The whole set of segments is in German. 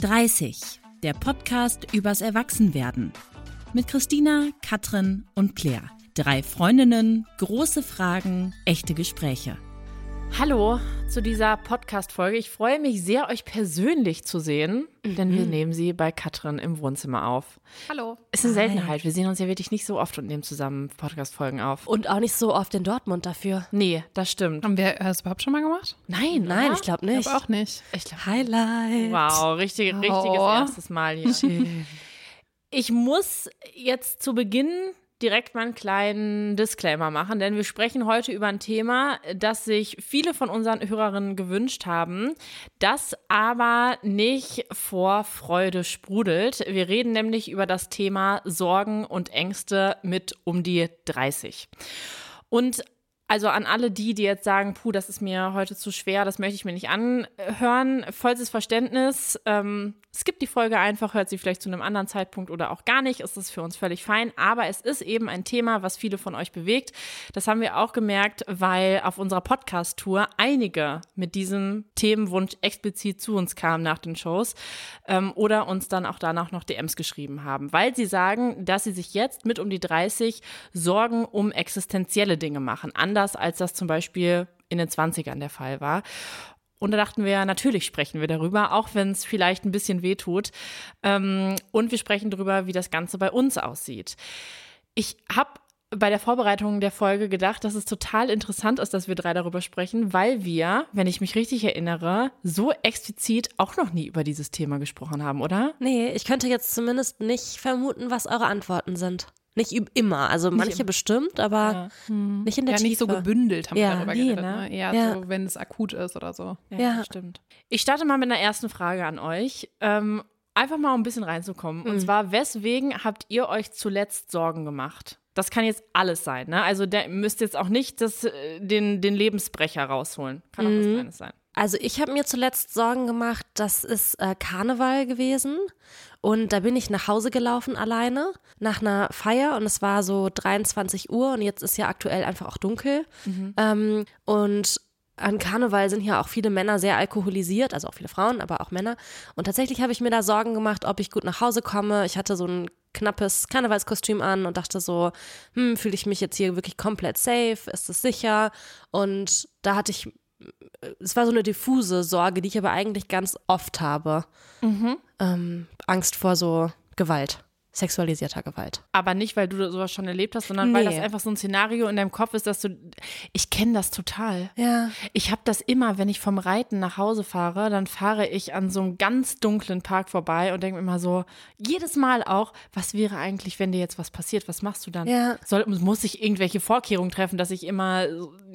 30, der Podcast übers Erwachsenwerden. Mit Christina, Katrin und Claire. Drei Freundinnen, große Fragen, echte Gespräche. Hallo zu dieser Podcast-Folge. Ich freue mich sehr, euch persönlich zu sehen, mhm. denn wir nehmen sie bei Katrin im Wohnzimmer auf. Hallo. Ist eine Seltenheit. Wir sehen uns ja wirklich nicht so oft und nehmen zusammen Podcast-Folgen auf. Und auch nicht so oft in Dortmund dafür. Nee, das stimmt. Haben wir das überhaupt schon mal gemacht? Nein, nein, oder? ich glaube nicht. Ich glaube auch nicht. Ich glaub, Highlight. Wow, richtig, richtiges oh. erstes Mal hier. Ich muss jetzt zu Beginn direkt mal einen kleinen Disclaimer machen, denn wir sprechen heute über ein Thema, das sich viele von unseren Hörerinnen gewünscht haben, das aber nicht vor Freude sprudelt. Wir reden nämlich über das Thema Sorgen und Ängste mit um die 30. Und also an alle die, die jetzt sagen, puh, das ist mir heute zu schwer, das möchte ich mir nicht anhören, vollstes Verständnis. Ähm, skippt die Folge einfach, hört sie vielleicht zu einem anderen Zeitpunkt oder auch gar nicht, ist das für uns völlig fein. Aber es ist eben ein Thema, was viele von euch bewegt. Das haben wir auch gemerkt, weil auf unserer Podcast-Tour einige mit diesem Themenwunsch explizit zu uns kamen nach den Shows ähm, oder uns dann auch danach noch DMs geschrieben haben, weil sie sagen, dass sie sich jetzt mit um die 30 Sorgen um existenzielle Dinge machen. Anders als das zum Beispiel in den 20ern der Fall war. Und da dachten wir, natürlich sprechen wir darüber, auch wenn es vielleicht ein bisschen wehtut. Ähm, und wir sprechen darüber, wie das Ganze bei uns aussieht. Ich habe bei der Vorbereitung der Folge gedacht, dass es total interessant ist, dass wir drei darüber sprechen, weil wir, wenn ich mich richtig erinnere, so explizit auch noch nie über dieses Thema gesprochen haben, oder? Nee, ich könnte jetzt zumindest nicht vermuten, was eure Antworten sind. Nicht immer, also nicht manche im, bestimmt, aber ja. hm. nicht in der ja, Tiefe. nicht so gebündelt haben ja. wir darüber nee, geredet. Ne? ne? Eher ja. so, wenn es akut ist oder so. Ja, ja. stimmt. Ich starte mal mit einer ersten Frage an euch. Ähm, einfach mal um ein bisschen reinzukommen. Mhm. Und zwar, weswegen habt ihr euch zuletzt Sorgen gemacht? Das kann jetzt alles sein, ne? Also der müsst jetzt auch nicht das, äh, den, den Lebensbrecher rausholen. Kann auch mhm. was Kleines sein. Also ich habe mir zuletzt Sorgen gemacht, das ist äh, Karneval gewesen und da bin ich nach Hause gelaufen alleine nach einer Feier und es war so 23 Uhr und jetzt ist ja aktuell einfach auch dunkel. Mhm. Ähm, und an Karneval sind ja auch viele Männer sehr alkoholisiert, also auch viele Frauen, aber auch Männer. Und tatsächlich habe ich mir da Sorgen gemacht, ob ich gut nach Hause komme. Ich hatte so ein knappes Karnevalskostüm an und dachte so, hm, fühle ich mich jetzt hier wirklich komplett safe? Ist es sicher? Und da hatte ich es war so eine diffuse Sorge, die ich aber eigentlich ganz oft habe. Mhm. Ähm, Angst vor so Gewalt sexualisierter Gewalt. Aber nicht, weil du sowas schon erlebt hast, sondern nee. weil das einfach so ein Szenario in deinem Kopf ist, dass du. Ich kenne das total. Ja. Ich habe das immer, wenn ich vom Reiten nach Hause fahre, dann fahre ich an so einem ganz dunklen Park vorbei und denke mir immer so, jedes Mal auch, was wäre eigentlich, wenn dir jetzt was passiert? Was machst du dann? Ja. Soll, muss ich irgendwelche Vorkehrungen treffen, dass ich immer,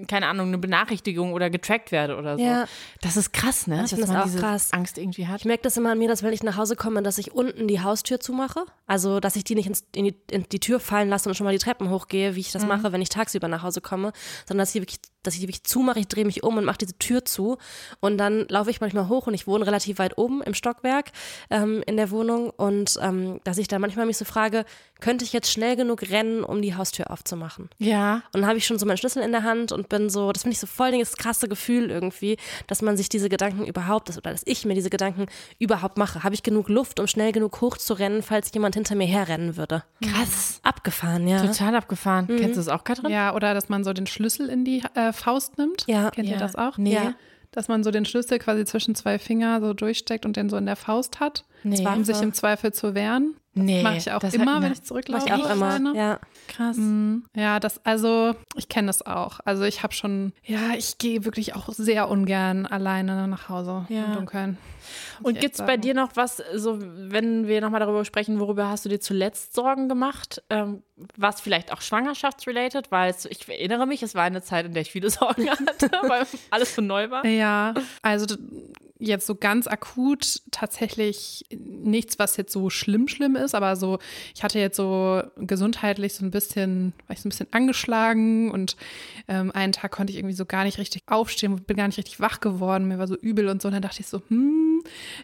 keine Ahnung, eine Benachrichtigung oder getrackt werde oder so? Ja. Das ist krass, ne? Ich dass man das diese krass. Angst irgendwie hat. Ich merke das immer an mir, dass wenn ich nach Hause komme, dass ich unten die Haustür zumache. Also dass ich die nicht ins, in, die, in, die, Tür fallen lasse und schon mal die Treppen hochgehe, wie ich das mhm. mache, wenn ich tagsüber nach Hause komme, sondern dass ich wirklich dass ich die wirklich zumache, ich drehe mich um und mache diese Tür zu und dann laufe ich manchmal hoch und ich wohne relativ weit oben im Stockwerk ähm, in der Wohnung und ähm, dass ich dann manchmal mich so frage, könnte ich jetzt schnell genug rennen, um die Haustür aufzumachen? Ja. Und dann habe ich schon so meinen Schlüssel in der Hand und bin so, das finde ich so voll das krasse Gefühl irgendwie, dass man sich diese Gedanken überhaupt, oder dass ich mir diese Gedanken überhaupt mache. Habe ich genug Luft, um schnell genug hochzurennen, falls jemand hinter mir herrennen würde? Krass. Abgefahren, ja. Total abgefahren. Mhm. Kennst du das auch, Katrin? Ja, oder dass man so den Schlüssel in die äh, Faust nimmt. Ja. Kennt ja. ihr das auch? Nee. Ja. Dass man so den Schlüssel quasi zwischen zwei Finger so durchsteckt und den so in der Faust hat, nee. um sich im Zweifel zu wehren. Nee, mache ich auch immer, wenn ich zurücklaufe. Mach ich auch immer. Ja, krass. Mhm. Ja, das also, ich kenne das auch. Also ich habe schon, ja, ich gehe wirklich auch sehr ungern alleine nach Hause ja. im Dunkeln. Und gibt es bei dir noch was, so wenn wir nochmal darüber sprechen, worüber hast du dir zuletzt Sorgen gemacht? Ähm, was vielleicht auch schwangerschaftsrelated, weil es, ich erinnere mich, es war eine Zeit, in der ich viele Sorgen hatte, weil alles so neu war. Ja, also jetzt so ganz akut tatsächlich nichts, was jetzt so schlimm schlimm ist, aber so, ich hatte jetzt so gesundheitlich so ein bisschen, war ich so ein bisschen angeschlagen und ähm, einen Tag konnte ich irgendwie so gar nicht richtig aufstehen, bin gar nicht richtig wach geworden, mir war so übel und so, und dann dachte ich so, hm, hm,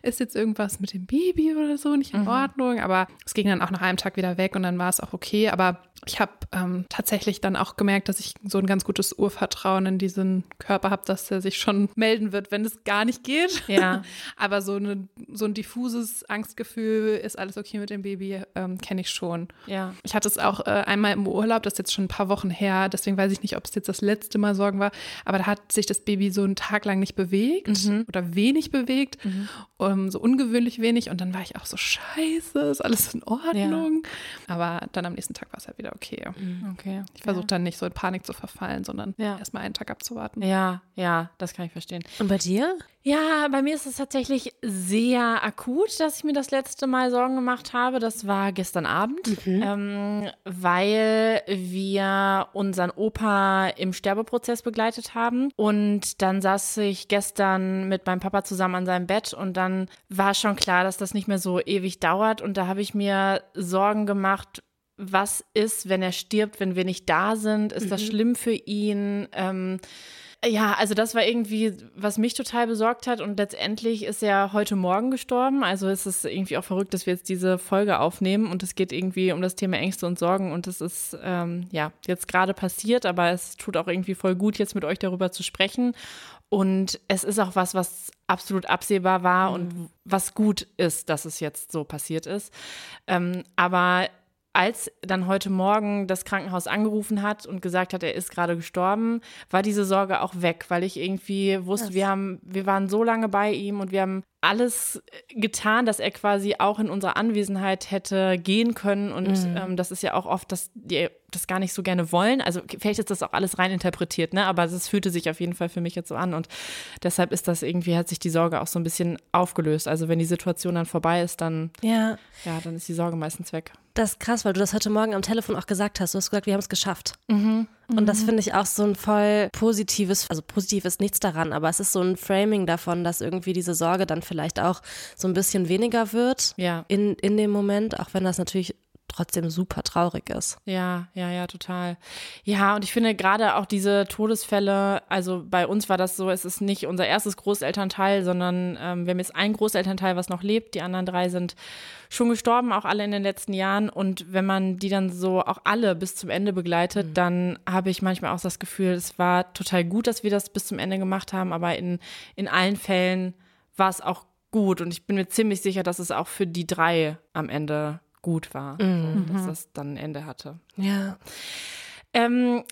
ist jetzt irgendwas mit dem Baby oder so nicht in mhm. Ordnung. Aber es ging dann auch nach einem Tag wieder weg und dann war es auch okay. Aber ich habe ähm, tatsächlich dann auch gemerkt, dass ich so ein ganz gutes Urvertrauen in diesen Körper habe, dass er sich schon melden wird, wenn es gar nicht geht. Ja. Aber so, eine, so ein diffuses Angstgefühl, ist alles okay mit dem Baby, ähm, kenne ich schon. Ja. Ich hatte es auch äh, einmal im Urlaub, das ist jetzt schon ein paar Wochen her, deswegen weiß ich nicht, ob es jetzt das letzte Mal Sorgen war, aber da hat sich das Baby so einen Tag lang nicht bewegt mhm. oder wenig bewegt, mhm. Um, ähm, so ungewöhnlich wenig und dann war ich auch so, scheiße, ist alles in Ordnung. Ja. Aber dann am nächsten Tag war es halt wieder okay. Mhm. okay. Ich versuche ja. dann nicht so in Panik zu verfallen, sondern ja. erstmal einen Tag abzuwarten. Ja, ja, das kann ich verstehen. Und bei dir? Ja, bei mir ist es tatsächlich sehr akut, dass ich mir das letzte Mal Sorgen gemacht habe. Das war gestern Abend, mhm. ähm, weil wir unseren Opa im Sterbeprozess begleitet haben. Und dann saß ich gestern mit meinem Papa zusammen an seinem Bett und dann war schon klar, dass das nicht mehr so ewig dauert. Und da habe ich mir Sorgen gemacht, was ist, wenn er stirbt, wenn wir nicht da sind? Ist mhm. das schlimm für ihn? Ähm, ja, also das war irgendwie, was mich total besorgt hat. Und letztendlich ist er heute Morgen gestorben. Also es ist irgendwie auch verrückt, dass wir jetzt diese Folge aufnehmen. Und es geht irgendwie um das Thema Ängste und Sorgen. Und es ist ähm, ja jetzt gerade passiert, aber es tut auch irgendwie voll gut, jetzt mit euch darüber zu sprechen. Und es ist auch was, was absolut absehbar war mhm. und was gut ist, dass es jetzt so passiert ist. Ähm, aber als dann heute Morgen das Krankenhaus angerufen hat und gesagt hat, er ist gerade gestorben, war diese Sorge auch weg, weil ich irgendwie wusste, wir haben, wir waren so lange bei ihm und wir haben alles getan, dass er quasi auch in unserer Anwesenheit hätte gehen können. Und mhm. ähm, das ist ja auch oft, dass die das gar nicht so gerne wollen. Also vielleicht ist das auch alles rein interpretiert, ne? Aber es fühlte sich auf jeden Fall für mich jetzt so an. Und deshalb ist das irgendwie, hat sich die Sorge auch so ein bisschen aufgelöst. Also wenn die Situation dann vorbei ist, dann, ja, ja dann ist die Sorge meistens weg. Das ist krass, weil du das heute Morgen am Telefon auch gesagt hast. Du hast gesagt, wir haben es geschafft. Mhm. Und das finde ich auch so ein voll positives, also positiv ist nichts daran, aber es ist so ein Framing davon, dass irgendwie diese Sorge dann vielleicht auch so ein bisschen weniger wird ja. in, in dem Moment, auch wenn das natürlich trotzdem super traurig ist. Ja, ja, ja, total. Ja, und ich finde gerade auch diese Todesfälle, also bei uns war das so, es ist nicht unser erstes Großelternteil, sondern ähm, wir haben jetzt ein Großelternteil, was noch lebt. Die anderen drei sind schon gestorben, auch alle in den letzten Jahren. Und wenn man die dann so auch alle bis zum Ende begleitet, mhm. dann habe ich manchmal auch das Gefühl, es war total gut, dass wir das bis zum Ende gemacht haben, aber in, in allen Fällen war es auch gut. Und ich bin mir ziemlich sicher, dass es auch für die drei am Ende gut war, mhm. so, dass das dann ein Ende hatte. Ja. Ähm,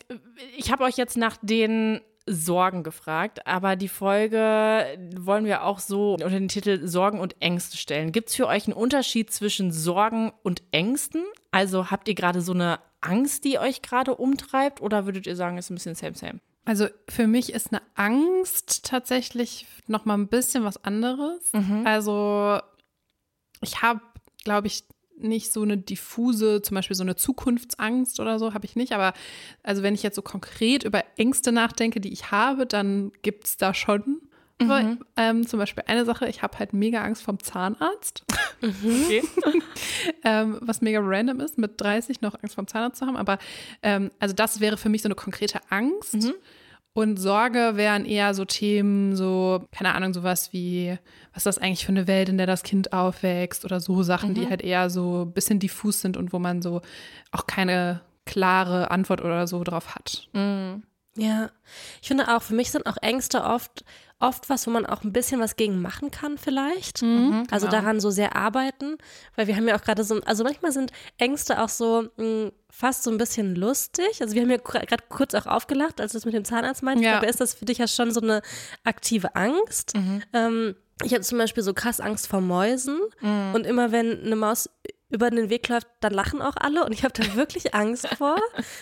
ich habe euch jetzt nach den Sorgen gefragt, aber die Folge wollen wir auch so unter den Titel Sorgen und Ängste stellen. Gibt es für euch einen Unterschied zwischen Sorgen und Ängsten? Also habt ihr gerade so eine Angst, die euch gerade umtreibt, oder würdet ihr sagen, es ist ein bisschen same, same? Also für mich ist eine Angst tatsächlich noch mal ein bisschen was anderes. Mhm. Also ich habe, glaube ich, nicht so eine diffuse, zum Beispiel so eine Zukunftsangst oder so, habe ich nicht. Aber also wenn ich jetzt so konkret über Ängste nachdenke, die ich habe, dann gibt es da schon. Mhm. Ähm, zum Beispiel eine Sache, ich habe halt mega Angst vom Zahnarzt. Mhm. Okay. ähm, was mega random ist, mit 30 noch Angst vom Zahnarzt zu haben. Aber ähm, also das wäre für mich so eine konkrete Angst. Mhm. Und Sorge wären eher so Themen, so, keine Ahnung, sowas wie, was ist das eigentlich für eine Welt, in der das Kind aufwächst oder so Sachen, mhm. die halt eher so ein bisschen diffus sind und wo man so auch keine klare Antwort oder so drauf hat. Mhm. Ja, ich finde auch, für mich sind auch Ängste oft oft was, wo man auch ein bisschen was gegen machen kann vielleicht. Mhm, mhm. also genau. daran so sehr arbeiten, weil wir haben ja auch gerade so, also manchmal sind Ängste auch so mh, hm, fast so ein bisschen lustig. Also wir haben ja gerade kurz auch aufgelacht, als du das mit dem Zahnarzt meintest, ja. aber ist das für dich ja schon so eine aktive Angst? Mhm. Ähm, ich habe zum Beispiel so krass Angst vor Mäusen mhm. und immer wenn eine Maus über den Weg läuft, dann lachen auch alle und ich habe da wirklich Angst vor.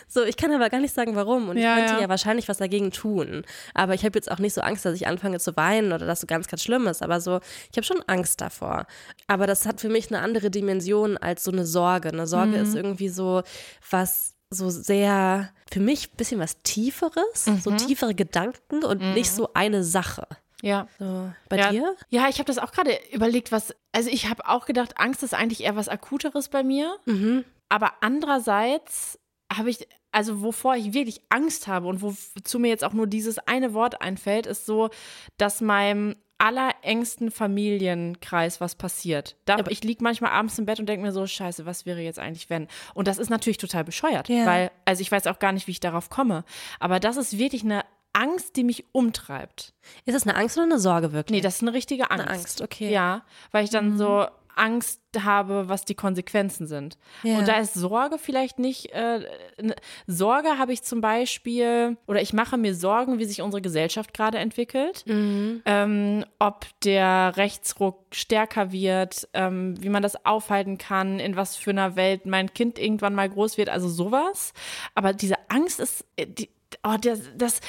So, ich kann aber gar nicht sagen, warum. Und ich könnte ja. ja wahrscheinlich was dagegen tun. Aber ich habe jetzt auch nicht so Angst, dass ich anfange zu weinen oder dass so ganz, ganz schlimm ist. Aber so, ich habe schon Angst davor. Aber das hat für mich eine andere Dimension als so eine Sorge. Eine Sorge mhm. ist irgendwie so was so sehr, für mich ein bisschen was Tieferes, mhm. so tiefere Gedanken und mhm. nicht so eine Sache. Ja. So, bei ja. dir? Ja, ich habe das auch gerade überlegt, was, also ich habe auch gedacht, Angst ist eigentlich eher was Akuteres bei mir. Mhm. Aber andererseits habe ich, also wovor ich wirklich Angst habe und wozu mir jetzt auch nur dieses eine Wort einfällt, ist so, dass meinem allerengsten Familienkreis was passiert. Da, ich liege manchmal abends im Bett und denke mir so, scheiße, was wäre jetzt eigentlich, wenn? Und das ist natürlich total bescheuert, ja. weil, also ich weiß auch gar nicht, wie ich darauf komme. Aber das ist wirklich eine Angst, die mich umtreibt. Ist das eine Angst oder eine Sorge wirklich? Nee, das ist eine richtige Angst. Eine Angst, okay. Ja, weil ich dann mhm. so Angst habe, was die Konsequenzen sind. Ja. Und da ist Sorge vielleicht nicht. Äh, ne, Sorge habe ich zum Beispiel, oder ich mache mir Sorgen, wie sich unsere Gesellschaft gerade entwickelt. Mhm. Ähm, ob der Rechtsruck stärker wird, ähm, wie man das aufhalten kann, in was für einer Welt mein Kind irgendwann mal groß wird, also sowas. Aber diese Angst ist, äh, die, oh, das, das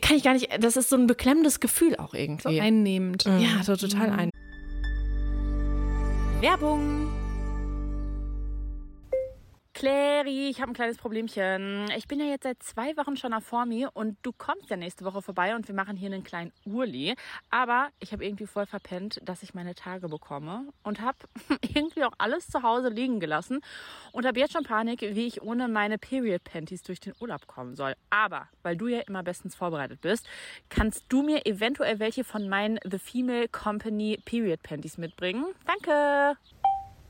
kann ich gar nicht, das ist so ein beklemmendes Gefühl auch irgendwie. So einnehmend. Mhm. Ja, so total mhm. einnehmend. Werbung. Clary, ich habe ein kleines Problemchen. Ich bin ja jetzt seit zwei Wochen schon auf Formi und du kommst ja nächste Woche vorbei und wir machen hier einen kleinen Urli. Aber ich habe irgendwie voll verpennt, dass ich meine Tage bekomme und habe irgendwie auch alles zu Hause liegen gelassen und habe jetzt schon Panik, wie ich ohne meine Period Panties durch den Urlaub kommen soll. Aber weil du ja immer bestens vorbereitet bist, kannst du mir eventuell welche von meinen The Female Company Period Panties mitbringen. Danke!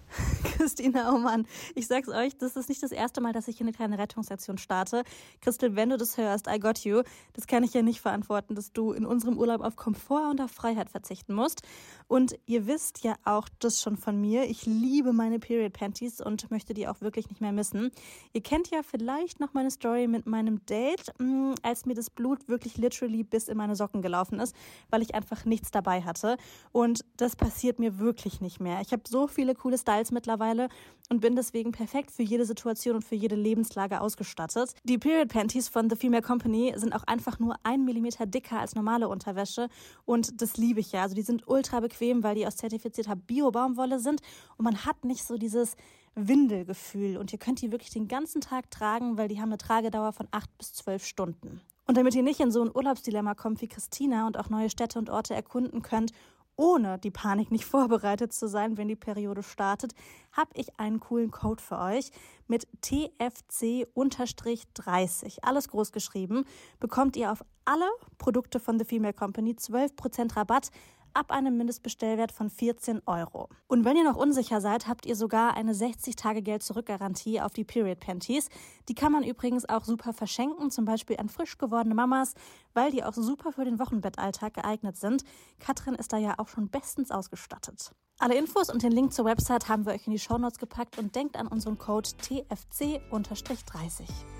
Christina, oh Mann, ich sag's euch, das ist nicht das erste Mal, dass ich hier eine kleine Rettungsaktion starte. Christel, wenn du das hörst, I got you. Das kann ich ja nicht verantworten, dass du in unserem Urlaub auf Komfort und auf Freiheit verzichten musst. Und ihr wisst ja auch das schon von mir. Ich liebe meine Period Panties und möchte die auch wirklich nicht mehr missen. Ihr kennt ja vielleicht noch meine Story mit meinem Date, mm, als mir das Blut wirklich literally bis in meine Socken gelaufen ist, weil ich einfach nichts dabei hatte. Und das passiert mir wirklich nicht mehr. Ich habe so viele coole Styles Styles mittlerweile und bin deswegen perfekt für jede Situation und für jede Lebenslage ausgestattet. Die Period Panties von The Female Company sind auch einfach nur ein Millimeter dicker als normale Unterwäsche und das liebe ich ja. Also die sind ultra bequem, weil die aus zertifizierter Bio-Baumwolle sind und man hat nicht so dieses Windelgefühl und ihr könnt die wirklich den ganzen Tag tragen, weil die haben eine Tragedauer von acht bis zwölf Stunden. Und damit ihr nicht in so ein Urlaubsdilemma kommt wie Christina und auch neue Städte und Orte erkunden könnt ohne die Panik nicht vorbereitet zu sein, wenn die Periode startet, habe ich einen coolen Code für euch mit TFC-30. Alles groß geschrieben. Bekommt ihr auf alle Produkte von The Female Company 12% Rabatt ab einem Mindestbestellwert von 14 Euro. Und wenn ihr noch unsicher seid, habt ihr sogar eine 60-Tage-Geld-Zurück-Garantie auf die Period Panties. Die kann man übrigens auch super verschenken, zum Beispiel an frisch gewordene Mamas, weil die auch super für den Wochenbettalltag geeignet sind. Katrin ist da ja auch schon bestens ausgestattet. Alle Infos und den Link zur Website haben wir euch in die Shownotes gepackt und denkt an unseren Code TFC-30.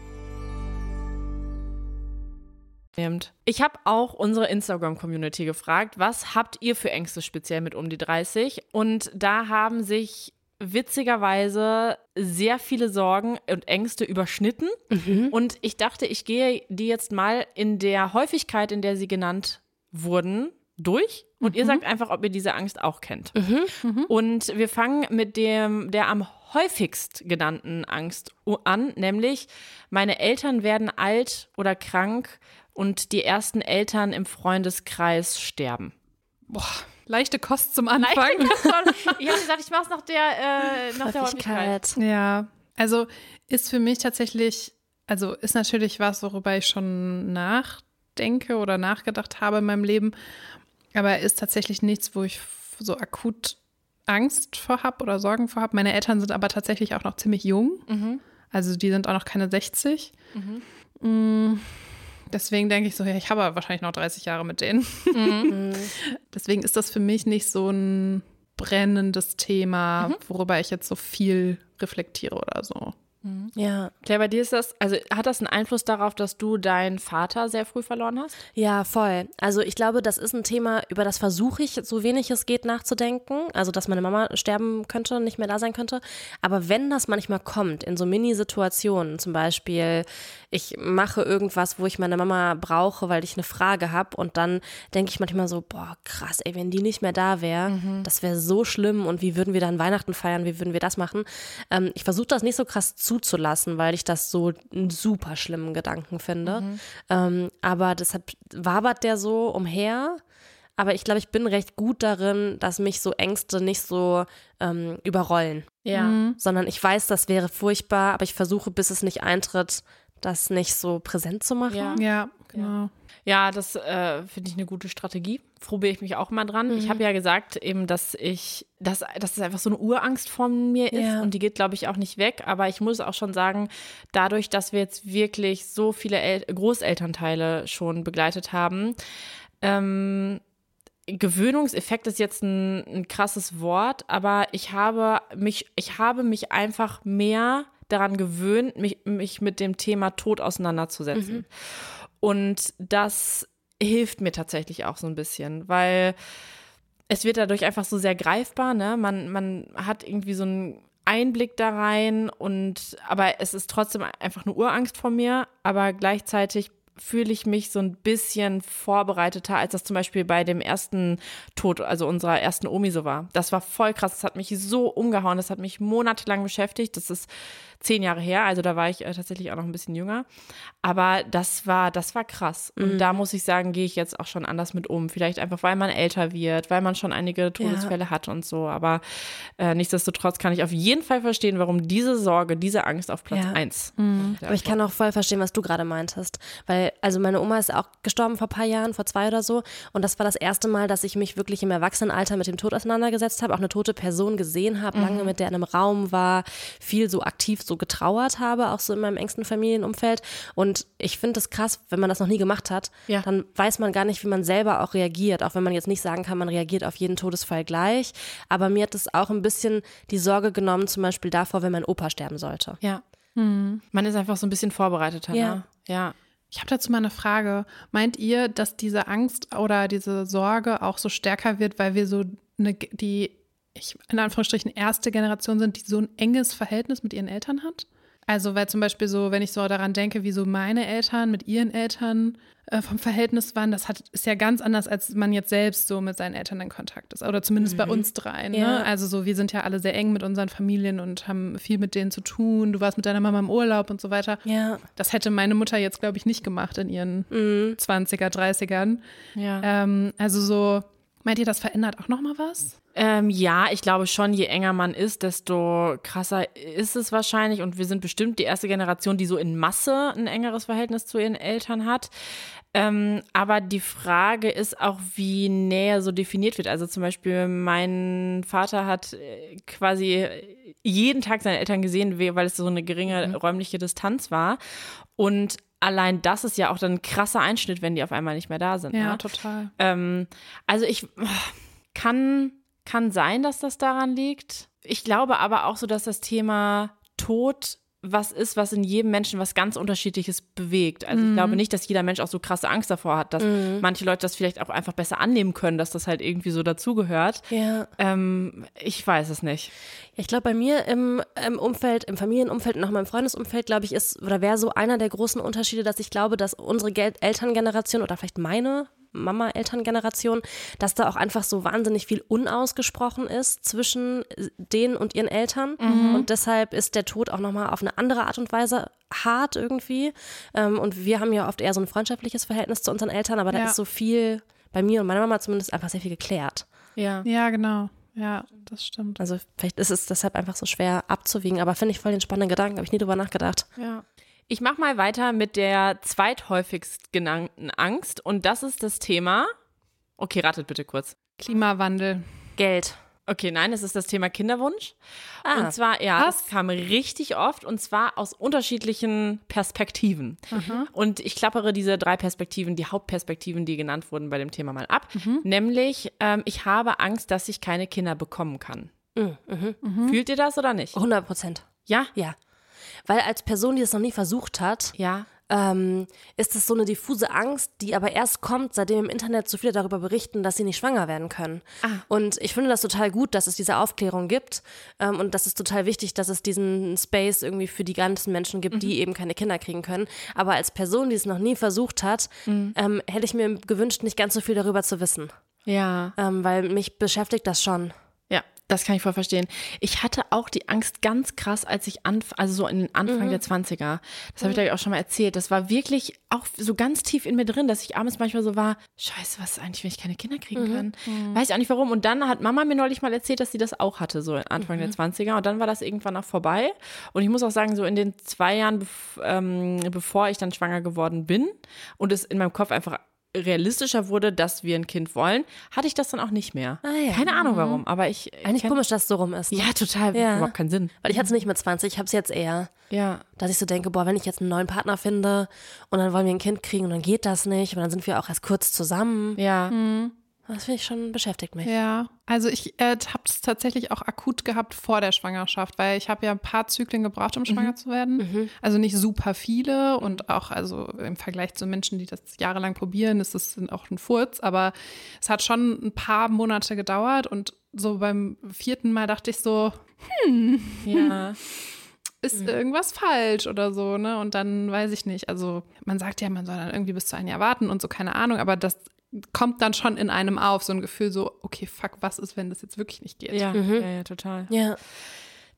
Ich habe auch unsere Instagram-Community gefragt, was habt ihr für Ängste speziell mit um die 30? Und da haben sich witzigerweise sehr viele Sorgen und Ängste überschnitten. Mhm. Und ich dachte, ich gehe die jetzt mal in der Häufigkeit, in der sie genannt wurden, durch. Und mhm. ihr sagt einfach, ob ihr diese Angst auch kennt. Mhm. mhm. Und wir fangen mit dem, der am häufigst genannten Angst an, nämlich meine Eltern werden alt oder krank und die ersten Eltern im Freundeskreis sterben. Boah, leichte Kost zum Anfang. ich habe gesagt, ich mache es nach der, äh, nach der Häufigkeit. Ja, also ist für mich tatsächlich, also ist natürlich was, worüber ich schon nachdenke oder nachgedacht habe in meinem Leben, aber ist tatsächlich nichts, wo ich so akut Angst vor habe oder Sorgen vor habe. Meine Eltern sind aber tatsächlich auch noch ziemlich jung. Mhm. Also die sind auch noch keine 60. Mhm. Mm. Deswegen denke ich so, ja, ich habe wahrscheinlich noch 30 Jahre mit denen. Mhm. Deswegen ist das für mich nicht so ein brennendes Thema, mhm. worüber ich jetzt so viel reflektiere oder so. Mhm. Ja. Claire, bei dir ist das, also hat das einen Einfluss darauf, dass du deinen Vater sehr früh verloren hast? Ja, voll. Also ich glaube, das ist ein Thema, über das versuche ich, so wenig es geht, nachzudenken. Also, dass meine Mama sterben könnte, nicht mehr da sein könnte. Aber wenn das manchmal kommt, in so Mini-Situationen, zum Beispiel, ich mache irgendwas, wo ich meine Mama brauche, weil ich eine Frage habe und dann denke ich manchmal so, boah, krass, ey, wenn die nicht mehr da wäre, mhm. das wäre so schlimm und wie würden wir dann Weihnachten feiern, wie würden wir das machen? Ähm, ich versuche das nicht so krass zu zuzulassen, weil ich das so einen super schlimmen Gedanken finde. Mhm. Ähm, aber deshalb wabert der so umher. Aber ich glaube, ich bin recht gut darin, dass mich so Ängste nicht so ähm, überrollen. Ja. Mhm. Sondern ich weiß, das wäre furchtbar, aber ich versuche, bis es nicht eintritt, das nicht so präsent zu machen. Ja, ja genau. Ja, das äh, finde ich eine gute Strategie. Probiere ich mich auch mal dran. Mhm. Ich habe ja gesagt, eben, dass ich, dass, dass es einfach so eine Urangst von mir ist ja. und die geht, glaube ich, auch nicht weg. Aber ich muss auch schon sagen, dadurch, dass wir jetzt wirklich so viele El Großelternteile schon begleitet haben, ähm, Gewöhnungseffekt ist jetzt ein, ein krasses Wort, aber ich habe mich, ich habe mich einfach mehr daran gewöhnt, mich, mich mit dem Thema Tod auseinanderzusetzen. Mhm. Und das hilft mir tatsächlich auch so ein bisschen, weil es wird dadurch einfach so sehr greifbar, ne? Man, man hat irgendwie so einen Einblick da rein und aber es ist trotzdem einfach eine Urangst vor mir, aber gleichzeitig fühle ich mich so ein bisschen vorbereiteter, als das zum Beispiel bei dem ersten Tod, also unserer ersten Omi so war. Das war voll krass. Das hat mich so umgehauen. Das hat mich monatelang beschäftigt. Das ist zehn Jahre her, also da war ich äh, tatsächlich auch noch ein bisschen jünger. Aber das war, das war krass. Und mhm. da muss ich sagen, gehe ich jetzt auch schon anders mit um. Vielleicht einfach, weil man älter wird, weil man schon einige Todesfälle ja. hat und so. Aber äh, nichtsdestotrotz kann ich auf jeden Fall verstehen, warum diese Sorge, diese Angst auf Platz ja. eins. Mhm. Aber ich kann auch voll verstehen, was du gerade meintest. Weil, also meine Oma ist auch gestorben vor ein paar Jahren, vor zwei oder so. Und das war das erste Mal, dass ich mich wirklich im Erwachsenenalter mit dem Tod auseinandergesetzt habe, auch eine tote Person gesehen habe, mhm. lange mit der in einem Raum war, viel so aktiv so getrauert habe, auch so in meinem engsten Familienumfeld. Und ich finde es krass, wenn man das noch nie gemacht hat, ja. dann weiß man gar nicht, wie man selber auch reagiert, auch wenn man jetzt nicht sagen kann, man reagiert auf jeden Todesfall gleich. Aber mir hat es auch ein bisschen die Sorge genommen, zum Beispiel davor, wenn mein Opa sterben sollte. Ja. Hm. Man ist einfach so ein bisschen vorbereiteter. Ja. Ne? ja. Ich habe dazu mal eine Frage. Meint ihr, dass diese Angst oder diese Sorge auch so stärker wird, weil wir so eine, die ich in Anführungsstrichen erste Generation sind, die so ein enges Verhältnis mit ihren Eltern hat. Also, weil zum Beispiel so, wenn ich so daran denke, wie so meine Eltern mit ihren Eltern äh, vom Verhältnis waren, das hat, ist ja ganz anders, als man jetzt selbst so mit seinen Eltern in Kontakt ist. Oder zumindest mhm. bei uns dreien. Ne? Ja. Also so, wir sind ja alle sehr eng mit unseren Familien und haben viel mit denen zu tun. Du warst mit deiner Mama im Urlaub und so weiter. Ja. Das hätte meine Mutter jetzt, glaube ich, nicht gemacht in ihren mhm. 20er, 30ern. Ja. Ähm, also so, meint ihr, das verändert auch nochmal was? Ähm, ja, ich glaube schon, je enger man ist, desto krasser ist es wahrscheinlich. Und wir sind bestimmt die erste Generation, die so in Masse ein engeres Verhältnis zu ihren Eltern hat. Ähm, aber die Frage ist auch, wie Nähe so definiert wird. Also zum Beispiel, mein Vater hat äh, quasi jeden Tag seine Eltern gesehen, weil es so eine geringe mhm. räumliche Distanz war. Und allein das ist ja auch dann ein krasser Einschnitt, wenn die auf einmal nicht mehr da sind. Ja, ne? total. Ähm, also ich kann kann sein, dass das daran liegt. Ich glaube aber auch so, dass das Thema Tod was ist, was in jedem Menschen was ganz Unterschiedliches bewegt. Also mhm. ich glaube nicht, dass jeder Mensch auch so krasse Angst davor hat, dass mhm. manche Leute das vielleicht auch einfach besser annehmen können, dass das halt irgendwie so dazugehört. Ja. Ähm, ich weiß es nicht. Ich glaube, bei mir im, im, Umfeld, im Familienumfeld und auch in meinem Freundesumfeld, glaube ich, ist oder wäre so einer der großen Unterschiede, dass ich glaube, dass unsere Elterngeneration oder vielleicht meine Mama-Elterngeneration, dass da auch einfach so wahnsinnig viel unausgesprochen ist zwischen denen und ihren Eltern. Mhm. Und deshalb ist der Tod auch nochmal auf eine andere Art und Weise hart irgendwie. Ähm, und wir haben ja oft eher so ein freundschaftliches Verhältnis zu unseren Eltern, aber da ist so viel, bei mir und meiner Mama zumindest, einfach sehr viel geklärt. Ja, ja genau. Ja, das stimmt. Also vielleicht ist es deshalb einfach so schwer abzuwiegen, aber finde ich voll den spannenden Gedanken, habe ich nie drüber nachgedacht. Ja. Ich mache mal weiter mit der zweithäufigst genannten Angst und das ist das Thema. Okay, ratet bitte kurz. Klimawandel. Geld. Okay, nein, es ist das Thema Kinderwunsch. Ah, und zwar, ja, was? das kam richtig oft und zwar aus unterschiedlichen Perspektiven. Mhm. Und ich klappere diese drei Perspektiven, die Hauptperspektiven, die genannt wurden bei dem Thema mal ab. Mhm. Nämlich, ähm, ich habe Angst, dass ich keine Kinder bekommen kann. Mhm. mhm. Fühlt ihr das oder nicht? 100 Prozent. Ja? Ja. Weil als Person, die das noch nie versucht hat, ja. ähm, ist es so eine diffuse Angst, die aber erst kommt, seitdem im Internet so viele darüber berichten, dass sie nicht schwanger werden können. Ah. Und ich finde das total gut, dass es diese Aufklärung gibt. Ähm, und das ist total wichtig, dass es diesen Space irgendwie für die ganzen Menschen gibt, mhm. die eben keine Kinder kriegen können. Aber als Person, die es noch nie versucht hat, mhm. ähm, hätte ich mir gewünscht, nicht ganz so viel darüber zu wissen. Ja. Ähm, weil mich beschäftigt das schon. Ja, Das kann ich voll verstehen. Ich hatte auch die Angst ganz krass, als ich anf also so in den Anfang mhm. der 20er. Das habe ich, glaube ich, auch schon mal erzählt. Das war wirklich auch so ganz tief in mir drin, dass ich abends manchmal so war, scheiße, was ist eigentlich, wenn ich keine Kinder kriegen mhm. kann? Mhm. Weiß ich auch nicht warum. Und dann hat Mama mir neulich mal erzählt, dass sie das auch hatte, so Anfang mhm. der 20er. Und dann war das irgendwann auch vorbei. Und ich muss auch sagen, so in den zwei Jahren, bev ähm, bevor ich dann schwanger geworden bin und es in meinem Kopf einfach realistischer wurde, dass wir ein Kind wollen, hatte ich das dann auch nicht mehr. Ah, ja. Keine Ahnung mhm. warum, aber ich. Eigentlich komisch, dass es so rum ist. Ne? Ja, total. Ja. Überhaupt keinen Sinn. Weil ich hatte es nicht mit 20, ich habe es jetzt eher. Ja. Dass ich so denke, boah, wenn ich jetzt einen neuen Partner finde und dann wollen wir ein Kind kriegen und dann geht das nicht und dann sind wir auch erst kurz zusammen. Ja. Mhm. Das finde ich schon beschäftigt mich. Ja, also ich äh, habe es tatsächlich auch akut gehabt vor der Schwangerschaft, weil ich habe ja ein paar Zyklen gebraucht, um schwanger mhm. zu werden. Mhm. Also nicht super viele und auch also im Vergleich zu Menschen, die das jahrelang probieren, ist es auch ein Furz. Aber es hat schon ein paar Monate gedauert und so beim vierten Mal dachte ich so, hm, ja. ist mhm. irgendwas falsch oder so, ne? Und dann weiß ich nicht. Also man sagt ja, man soll dann irgendwie bis zu einem Jahr warten und so, keine Ahnung, aber das kommt dann schon in einem auf, so ein Gefühl so, okay, fuck, was ist, wenn das jetzt wirklich nicht geht? Ja, mhm. ja, ja, total. Ja.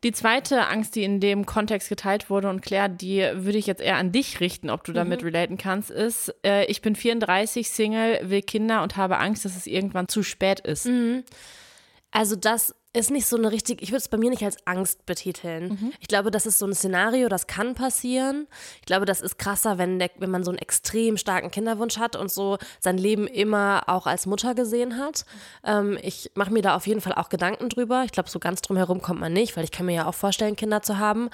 Die zweite Angst, die in dem Kontext geteilt wurde und Claire, die würde ich jetzt eher an dich richten, ob du damit mhm. relaten kannst, ist, äh, ich bin 34, Single, will Kinder und habe Angst, dass es irgendwann zu spät ist. Mhm. Also das ist nicht so eine richtig, ich würde es bei mir nicht als Angst betiteln. Mhm. Ich glaube, das ist so ein Szenario, das kann passieren. Ich glaube, das ist krasser, wenn, der, wenn man so einen extrem starken Kinderwunsch hat und so sein Leben immer auch als Mutter gesehen hat. Ähm, ich mache mir da auf jeden Fall auch Gedanken drüber. Ich glaube, so ganz drum herum kommt man nicht, weil ich kann mir ja auch vorstellen, Kinder zu haben.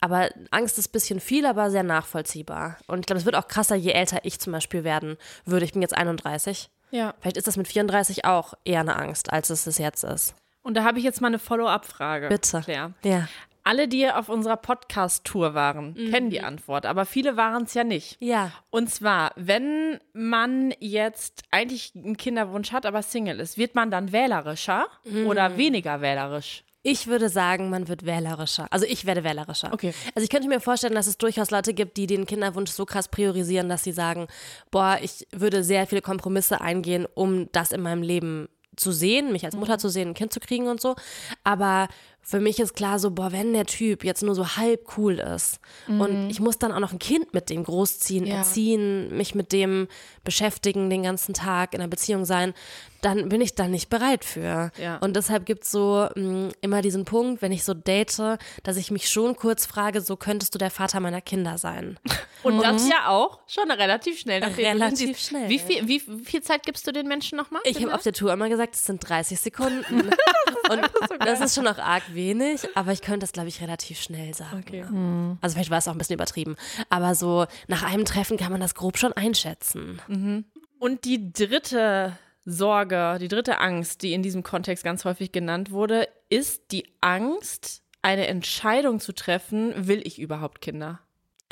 Aber Angst ist ein bisschen viel, aber sehr nachvollziehbar. Und ich glaube, es wird auch krasser, je älter ich zum Beispiel werden würde. Ich bin jetzt 31. Ja. Vielleicht ist das mit 34 auch eher eine Angst, als es es jetzt ist. Und da habe ich jetzt mal eine Follow-up-Frage. Bitte. Claire. Ja. Alle, die auf unserer Podcast-Tour waren, mhm. kennen die Antwort, aber viele waren es ja nicht. Ja. Und zwar, wenn man jetzt eigentlich einen Kinderwunsch hat, aber Single ist, wird man dann wählerischer mhm. oder weniger wählerisch? Ich würde sagen, man wird wählerischer. Also ich werde wählerischer. Okay. Also ich könnte mir vorstellen, dass es durchaus Leute gibt, die den Kinderwunsch so krass priorisieren, dass sie sagen, boah, ich würde sehr viele Kompromisse eingehen, um das in meinem Leben zu sehen, mich als Mutter zu sehen, ein Kind zu kriegen und so. Aber für mich ist klar so, boah, wenn der Typ jetzt nur so halb cool ist mhm. und ich muss dann auch noch ein Kind mit dem großziehen, ja. erziehen, mich mit dem beschäftigen den ganzen Tag, in einer Beziehung sein, dann bin ich da nicht bereit für. Ja. Und deshalb gibt es so mh, mm, immer diesen Punkt, wenn ich so date, dass ich mich schon kurz frage, so könntest du der Vater meiner Kinder sein. Und mhm. das ja auch schon relativ schnell. Relativ schnell. Wie viel, wie viel Zeit gibst du den Menschen nochmal? Ich habe auf der Tour immer gesagt, es sind 30 Sekunden. Und das ist, schon noch arg wenig, aber ich könnte das, glaube ich, relativ schnell sagen. Okay. Mhm. Also vielleicht war es auch ein bisschen übertrieben. Aber so nach einem Treffen kann man das grob schon einschätzen. Mhm. Und die dritte Sorge, die dritte Angst, die in diesem Kontext ganz häufig genannt wurde, ist die Angst, eine Entscheidung zu treffen, will ich überhaupt Kinder?